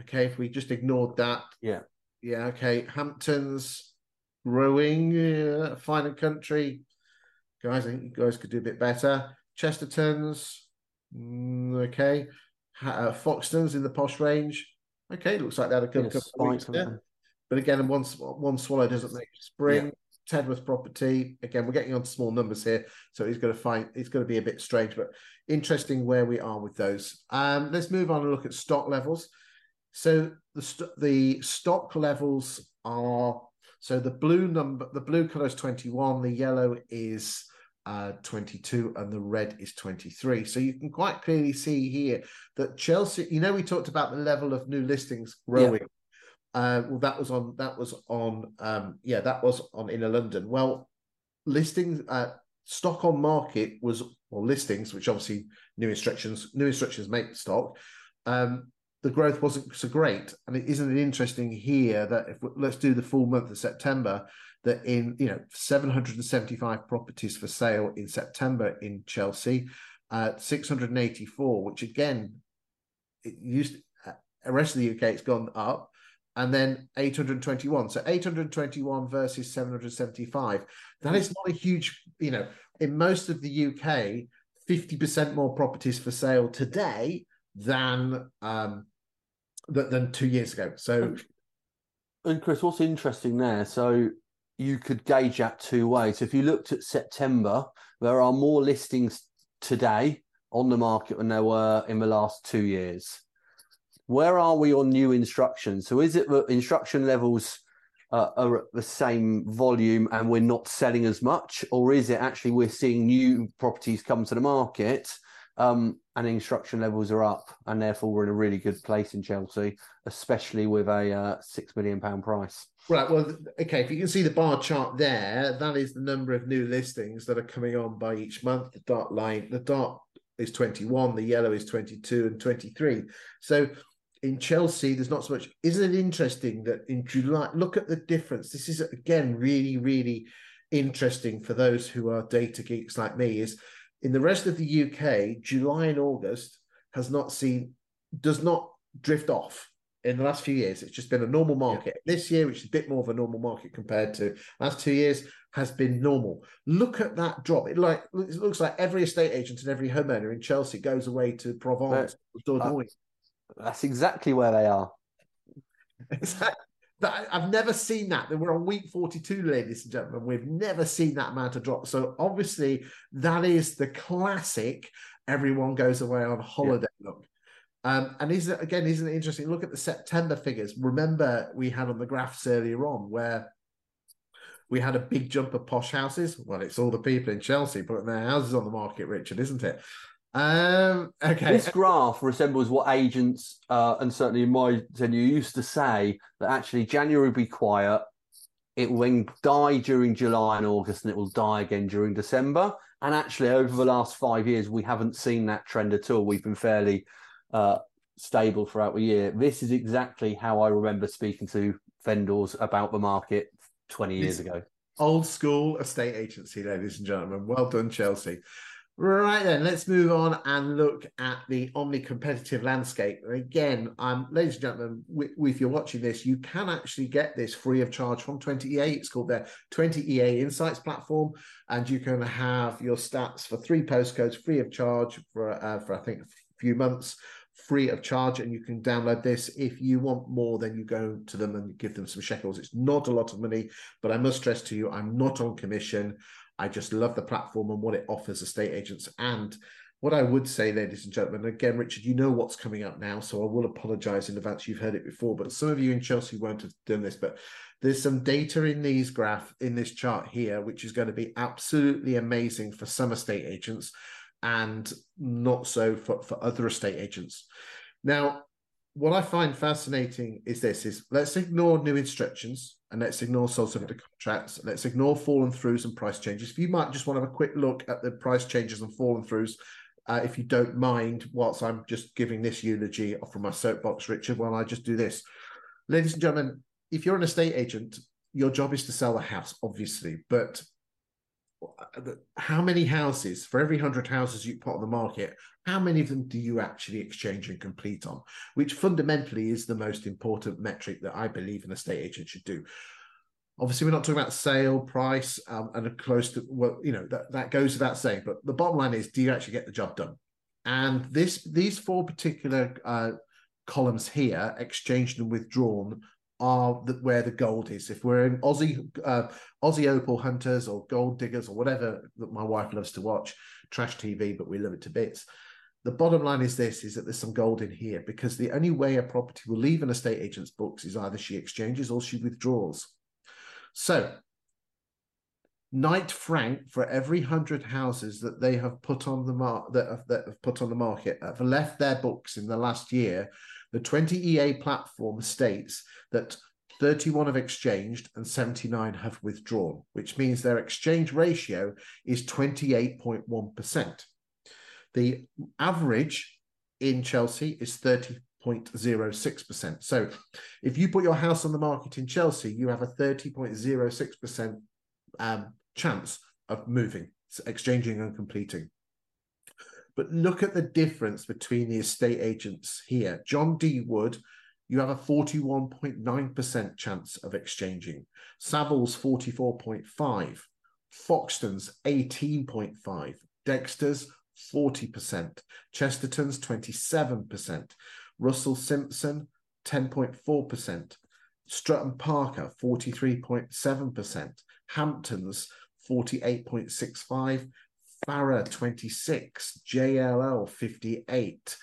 Okay, if we just ignored that. Yeah. Yeah, okay. Hamptons growing, uh, fine and country. Guys, I think you guys could do a bit better. Chesterton's, mm, okay. Uh, Foxtons in the posh range. Okay, looks like they had a couple, yes, couple of weeks there. But again, one, one swallow doesn't make spring. Yeah. Tedworth property. Again, we're getting on small numbers here, so he's going to find it's going to be a bit strange, but interesting where we are with those. Um, let's move on and look at stock levels. So the st- the stock levels are so the blue number, the blue color is 21, the yellow is uh, 22, and the red is 23. So you can quite clearly see here that Chelsea, you know, we talked about the level of new listings growing. Yeah. Uh, well, that was on that was on um, yeah, that was on Inner London. Well, listings uh, stock on market was or listings, which obviously new instructions, new instructions make stock. Um, the growth wasn't so great. And it isn't it interesting here that if let's do the full month of September, that in you know 775 properties for sale in September in Chelsea, uh, 684, which again, it used uh, the rest of the UK it's gone up, and then 821. So 821 versus 775. That is not a huge, you know, in most of the UK, 50% more properties for sale today than um, than two years ago. So And Chris, what's interesting there? So you could gauge that two ways. If you looked at September, there are more listings today on the market than there were in the last two years. Where are we on new instructions? So is it that instruction levels uh, are at the same volume and we're not selling as much, or is it actually we're seeing new properties come to the market um, and instruction levels are up, and therefore we're in a really good place in Chelsea, especially with a uh, six million pound price. Right. Well, okay. If you can see the bar chart there, that is the number of new listings that are coming on by each month. The dark line, the dark is 21, the yellow is 22 and 23. So in Chelsea, there's not so much. Isn't it interesting that in July, look at the difference? This is again really, really interesting for those who are data geeks like me. Is in the rest of the UK, July and August has not seen, does not drift off in the last few years. It's just been a normal market. Yeah. This year, which is a bit more of a normal market compared to last two years, has been normal. Look at that drop. It like it looks like every estate agent and every homeowner in Chelsea goes away to Provence or uh, That's exactly where they are. Exactly. I've never seen that. We're on week 42, ladies and gentlemen. We've never seen that amount of drop. So obviously, that is the classic everyone goes away on holiday yeah. look. Um, and isn't again, isn't it interesting? Look at the September figures. Remember, we had on the graphs earlier on where we had a big jump of posh houses. Well, it's all the people in Chelsea putting their houses on the market, Richard, isn't it? Um, okay. This graph resembles what agents, uh, and certainly in my tenure, used to say that actually January will be quiet. It will then die during July and August, and it will die again during December. And actually, over the last five years, we haven't seen that trend at all. We've been fairly uh, stable throughout the year. This is exactly how I remember speaking to vendors about the market 20 years ago. Old school estate agency, ladies and gentlemen. Well done, Chelsea. Right then, let's move on and look at the omni competitive landscape. Again, um, ladies and gentlemen, if you're watching this, you can actually get this free of charge from 20EA. It's called their 20EA Insights platform, and you can have your stats for three postcodes free of charge for uh, for I think a few months free of charge and you can download this if you want more then you go to them and give them some shekels it's not a lot of money but i must stress to you i'm not on commission i just love the platform and what it offers estate agents and what i would say ladies and gentlemen again richard you know what's coming up now so i will apologize in advance you've heard it before but some of you in chelsea won't have done this but there's some data in these graph in this chart here which is going to be absolutely amazing for some estate agents and not so for, for other estate agents. Now, what I find fascinating is this is let's ignore new instructions and let's ignore sold subject contracts. Let's ignore fallen throughs and price changes. If you might just want to have a quick look at the price changes and fallen throughs, uh, if you don't mind, whilst I'm just giving this eulogy from my soapbox, Richard, while I just do this. Ladies and gentlemen, if you're an estate agent, your job is to sell a house, obviously, but how many houses for every 100 houses you put on the market how many of them do you actually exchange and complete on which fundamentally is the most important metric that i believe an estate agent should do obviously we're not talking about sale price um, and a close to well you know that, that goes without saying but the bottom line is do you actually get the job done and this these four particular uh, columns here exchanged and withdrawn are the, where the gold is. If we're in Aussie uh, Aussie opal hunters or gold diggers or whatever that my wife loves to watch, trash TV, but we love it to bits. The bottom line is this: is that there's some gold in here because the only way a property will leave an estate agent's books is either she exchanges or she withdraws. So, Knight Frank, for every hundred houses that they have put on the mar- that have, that have put on the market, have left their books in the last year the 20EA platform states that 31 have exchanged and 79 have withdrawn, which means their exchange ratio is 28.1%. The average in Chelsea is 30.06%. So if you put your house on the market in Chelsea, you have a 30.06% um, chance of moving, exchanging and completing. But look at the difference between the estate agents here. John D. Wood, you have a 41.9% chance of exchanging. Savills 44.5, Foxtons 18.5, Dexter's 40%, Chesterton's 27%, Russell Simpson 10.4%, Strutt and Parker, 43.7%. Hamptons, 48.65. Farrer, 26. JLL, 58.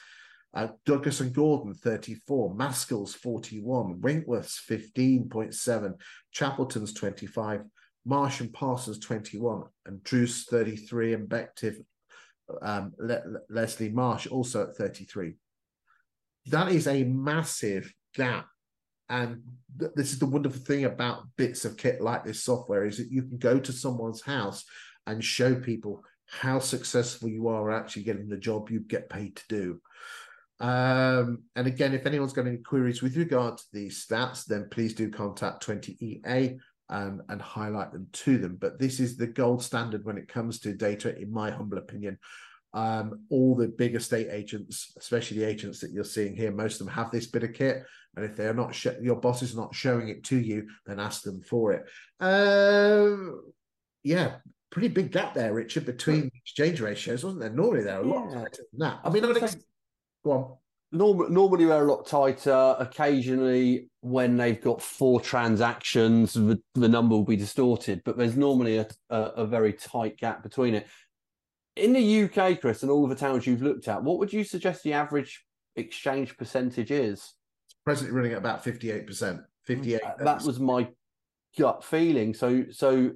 Uh, Douglas and Gordon, 34. Maskell's, 41. Winkworth's, 15.7. Chapelton's, 25. Marsh and Parsons, 21. And Druce, 33. And Bective, um, Le- Le- Leslie Marsh, also at 33. That is a massive gap. And th- this is the wonderful thing about bits of kit like this software is that you can go to someone's house and show people how successful you are actually getting the job you get paid to do. Um, and again, if anyone's got any queries with regard to these stats, then please do contact 20EA and, and highlight them to them. But this is the gold standard when it comes to data, in my humble opinion. Um, all the big estate agents, especially the agents that you're seeing here, most of them have this bit of kit. And if they're not, sh- your boss is not showing it to you, then ask them for it. Um, yeah, pretty big gap there, Richard, between exchange ratios, wasn't there? Normally they're a lot Yeah. than that. I, mean, I was would gonna ex- go on. Norm- normally they're a lot tighter. Occasionally, when they've got four transactions, the, the number will be distorted, but there's normally a, a, a very tight gap between it. In the UK, Chris, and all of the towns you've looked at, what would you suggest the average exchange percentage is? Presently running at about 58%. 58. Uh, That was my gut feeling. So, so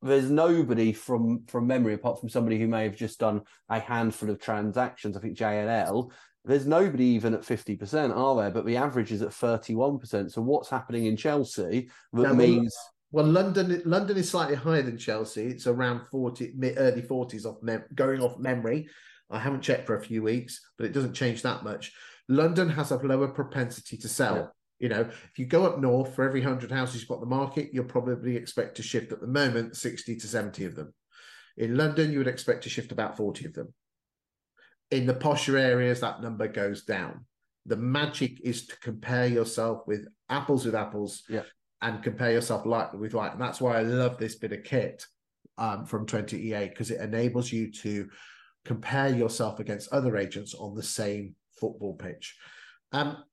there's nobody from from memory apart from somebody who may have just done a handful of transactions. I think JLL. There's nobody even at 50%, are there? But the average is at 31%. So what's happening in Chelsea that well, means Well, London London is slightly higher than Chelsea. It's around 40, mid, early 40s off mem- going off memory. I haven't checked for a few weeks, but it doesn't change that much. London has a lower propensity to sell. Yeah. You know, if you go up north for every 100 houses you've got the market, you'll probably expect to shift at the moment 60 to 70 of them. In London, you would expect to shift about 40 of them. In the posher areas, that number goes down. The magic is to compare yourself with apples with apples Yeah. and compare yourself like with like. And that's why I love this bit of kit um, from 20EA because it enables you to compare yourself against other agents on the same football pitch. Um,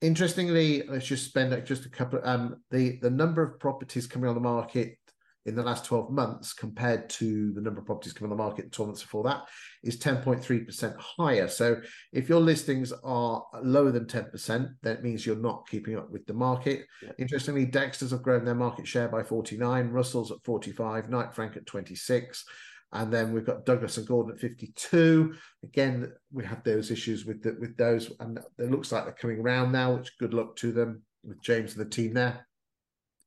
interestingly, let's just spend just a couple. Um, the the number of properties coming on the market in the last 12 months compared to the number of properties coming on the market 12 months before that is 10.3% higher. So if your listings are lower than 10%, that means you're not keeping up with the market. Yeah. Interestingly, Dexter's have grown their market share by 49, Russell's at 45, Knight Frank at 26. And then we've got Douglas and Gordon at 52. Again, we have those issues with the, with those, and it looks like they're coming around now, which good luck to them with James and the team there.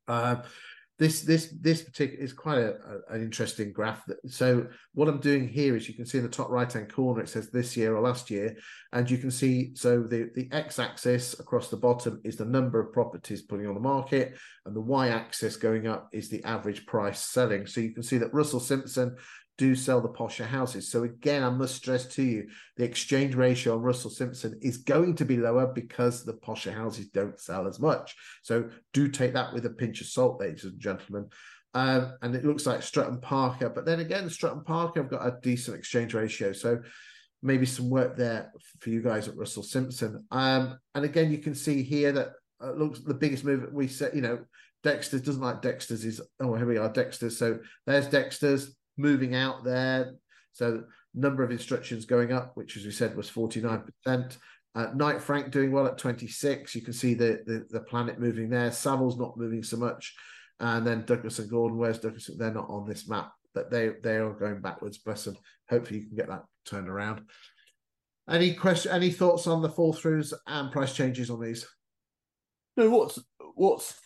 Um, this this this particular is quite a, a- an interesting graph. That, so what I'm doing here is you can see in the top right hand corner it says this year or last year, and you can see so the the x axis across the bottom is the number of properties putting on the market, and the y axis going up is the average price selling. So you can see that Russell Simpson do sell the posher houses. So again, I must stress to you, the exchange ratio on Russell Simpson is going to be lower because the posher houses don't sell as much. So do take that with a pinch of salt, ladies and gentlemen. Um, and it looks like Strutt and Parker, but then again, Strutt and Parker have got a decent exchange ratio. So maybe some work there for you guys at Russell Simpson. Um, and again, you can see here that uh, looks the biggest move we said, you know, Dexter's doesn't like Dexter's is oh here we are, Dexter's. So there's Dexter's moving out there. So number of instructions going up, which as we said was 49%. Uh, Knight Frank doing well at 26. You can see the, the the planet moving there. Savills not moving so much. And then Douglas and Gordon, where's Douglas? They're not on this map, but they they are going backwards. Bless them. Hopefully you can get that turned around. Any question? Any thoughts on the fall throughs and price changes on these? No, what's what's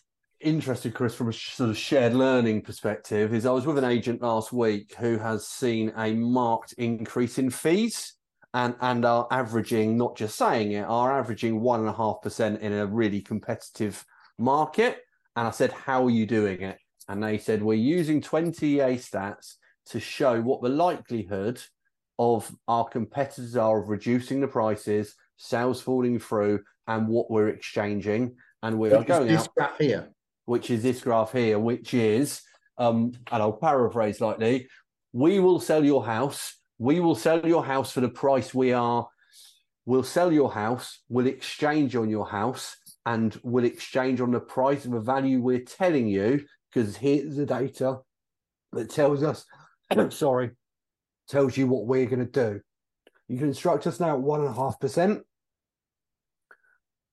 interesting, Chris, from a sort of shared learning perspective, is I was with an agent last week who has seen a marked increase in fees and and are averaging, not just saying it, are averaging one and a half percent in a really competitive market. And I said, How are you doing it? And they said, We're using 20EA stats to show what the likelihood of our competitors are of reducing the prices, sales falling through, and what we're exchanging. And we are is going this out here. Which is this graph here, which is, um, and I'll paraphrase slightly, we will sell your house. We will sell your house for the price we are. We'll sell your house. We'll exchange on your house. and we'll exchange on the price of a value we're telling you, because here's the data that tells us, sorry, tells you what we're going to do. You can instruct us now at one and a half percent.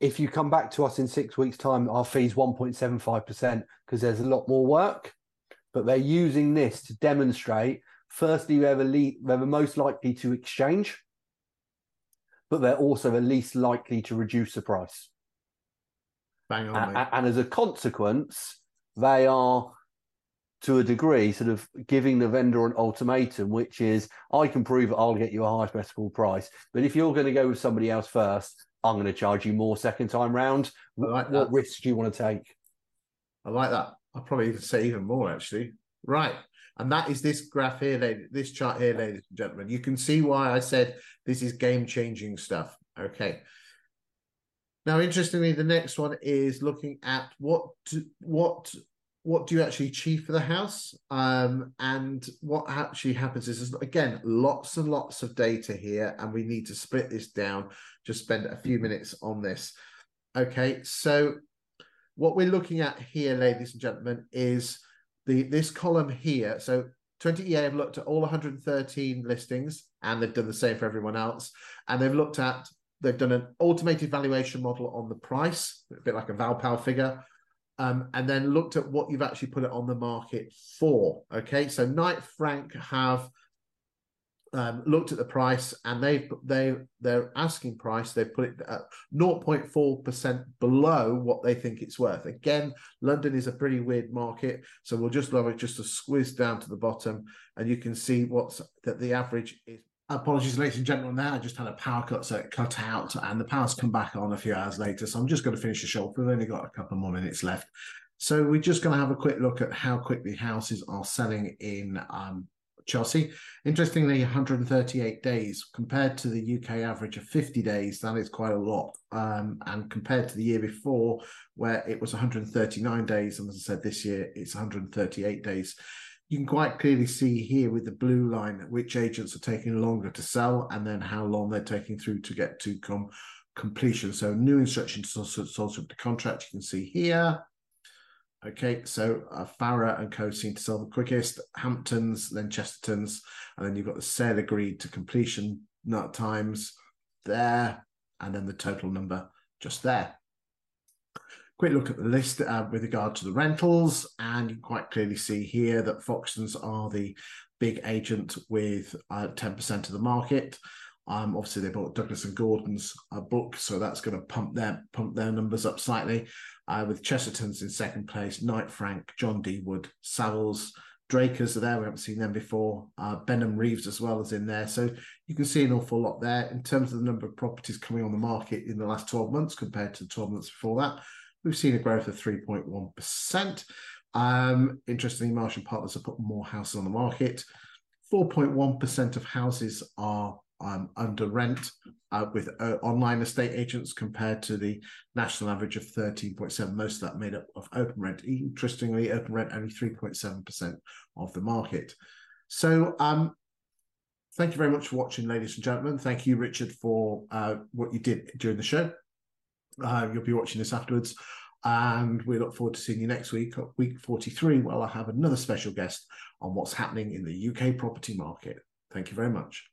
If you come back to us in six weeks' time, our fee's 1.75% because there's a lot more work. But they're using this to demonstrate firstly, they're the, le- they're the most likely to exchange, but they're also the least likely to reduce the price. Bang on, A- and as a consequence, they are to a degree sort of giving the vendor an ultimatum, which is I can prove I'll get you a high possible price. But if you're going to go with somebody else first, I'm going to charge you more second time round. like what risks do you want to take? I like that. I'll probably even say even more actually. Right. And that is this graph here, lady, this chart here, ladies and gentlemen. You can see why I said this is game changing stuff. Okay. Now, interestingly, the next one is looking at what what what do you actually achieve for the house? Um, and what actually happens is, again, lots and lots of data here, and we need to split this down. Just spend a few minutes on this. Okay, so what we're looking at here, ladies and gentlemen, is the this column here. So 20EA have looked at all 113 listings, and they've done the same for everyone else. And they've looked at they've done an automated valuation model on the price, a bit like a Valpal figure um, and then looked at what you've actually put it on the market for. Okay, so Knight Frank have um, looked at the price and they've they their asking price they've put it at 0.4 percent below what they think it's worth. Again, London is a pretty weird market, so we'll just love it just to squeeze down to the bottom, and you can see what's that the average is Apologies, ladies and gentlemen. There, I just had a power cut, so it cut out, and the power's come back on a few hours later. So I'm just going to finish the show. We've only got a couple more minutes left, so we're just going to have a quick look at how quickly houses are selling in um, Chelsea. Interestingly, 138 days compared to the UK average of 50 days. That is quite a lot, um, and compared to the year before, where it was 139 days, and as I said, this year it's 138 days you can quite clearly see here with the blue line which agents are taking longer to sell and then how long they're taking through to get to com- completion. So new instructions to source of the contract you can see here. Okay, so uh, Farrer and Co seem to sell the quickest. Hamptons, then Chestertons, and then you've got the sale agreed to completion nut times there, and then the total number just there quick look at the list uh, with regard to the rentals, and you can quite clearly see here that Foxtons are the big agent with uh, 10% of the market. Um, obviously, they bought Douglas and Gordon's uh, book, so that's going to pump their pump their numbers up slightly. Uh, with Chestertons in second place, Knight Frank, John D Wood, Savills, Drakers are there. We haven't seen them before. Uh, Benham Reeves as well as in there. So you can see an awful lot there in terms of the number of properties coming on the market in the last 12 months compared to the 12 months before that. We've seen a growth of 3.1%. Um, interestingly, Marsh & Parsons have put more houses on the market. 4.1% of houses are um, under rent uh, with uh, online estate agents compared to the national average of 13.7. Most of that made up of OpenRent. Interestingly, OpenRent only 3.7% of the market. So, um, thank you very much for watching, ladies and gentlemen. Thank you, Richard, for uh, what you did during the show. Uh, you'll be watching this afterwards. And we look forward to seeing you next week, week 43, where I'll have another special guest on what's happening in the UK property market. Thank you very much.